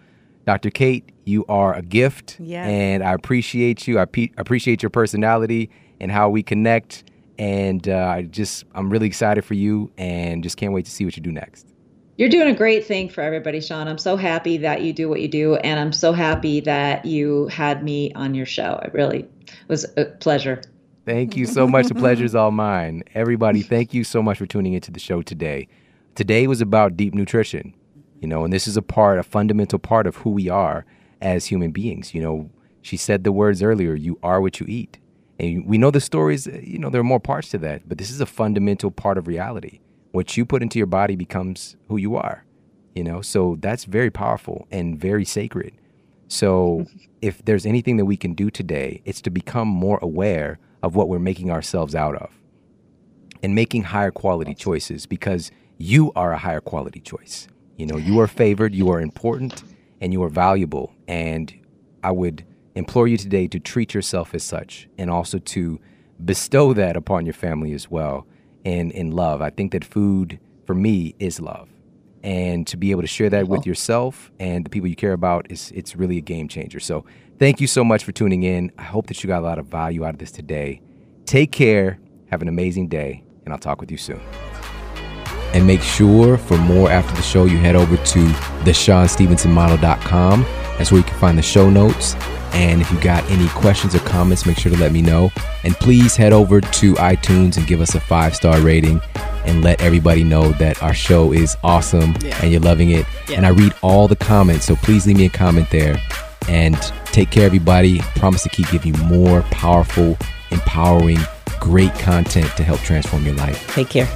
Dr. Cate, you are a gift. Yes. And I appreciate you. I pe- appreciate your personality and how we connect. And uh, I just, I'm really excited for you and just can't wait to see what you do next. You're doing a great thing for everybody, Shawn. I'm so happy that you do what you do. And I'm so happy that you had me on your show. It really was a pleasure. Thank you so much. The pleasure is all mine. Everybody, thank you so much for tuning into the show today. Today was about deep nutrition you know, and this is a part, a fundamental part of who we are as human beings. You know, she said the words earlier, you are what you eat. And we know the stories, you know, there are more parts to that, but this is a fundamental part of reality. What you put into your body becomes who you are, you know, so that's very powerful and very sacred. So if there's anything that we can do today, it's to become more aware of what we're making ourselves out of and making higher quality choices because you are a higher quality choice. You know, you are favored, you are important, and you are valuable. And I would implore you today to treat yourself as such and also to bestow that upon your family as well and in love. I think that food for me is love. And to be able to share that with yourself and the people you care about is it's really a game changer. So thank you so much for tuning in. I hope that you got a lot of value out of this today. Take care, have an amazing day, and I'll talk with you soon. And make sure for more after the show, you head over to theshawnstevensonmodel.com. That's where you can find the show notes. And if you got any questions or comments, make sure to let me know. And please head over to iTunes and give us a five star rating and let everybody know that our show is awesome yeah. and you're loving it. Yeah. And I read all the comments, so please leave me a comment there. And take care, everybody. promise to keep giving you more powerful, empowering, great content to help transform your life. Take care.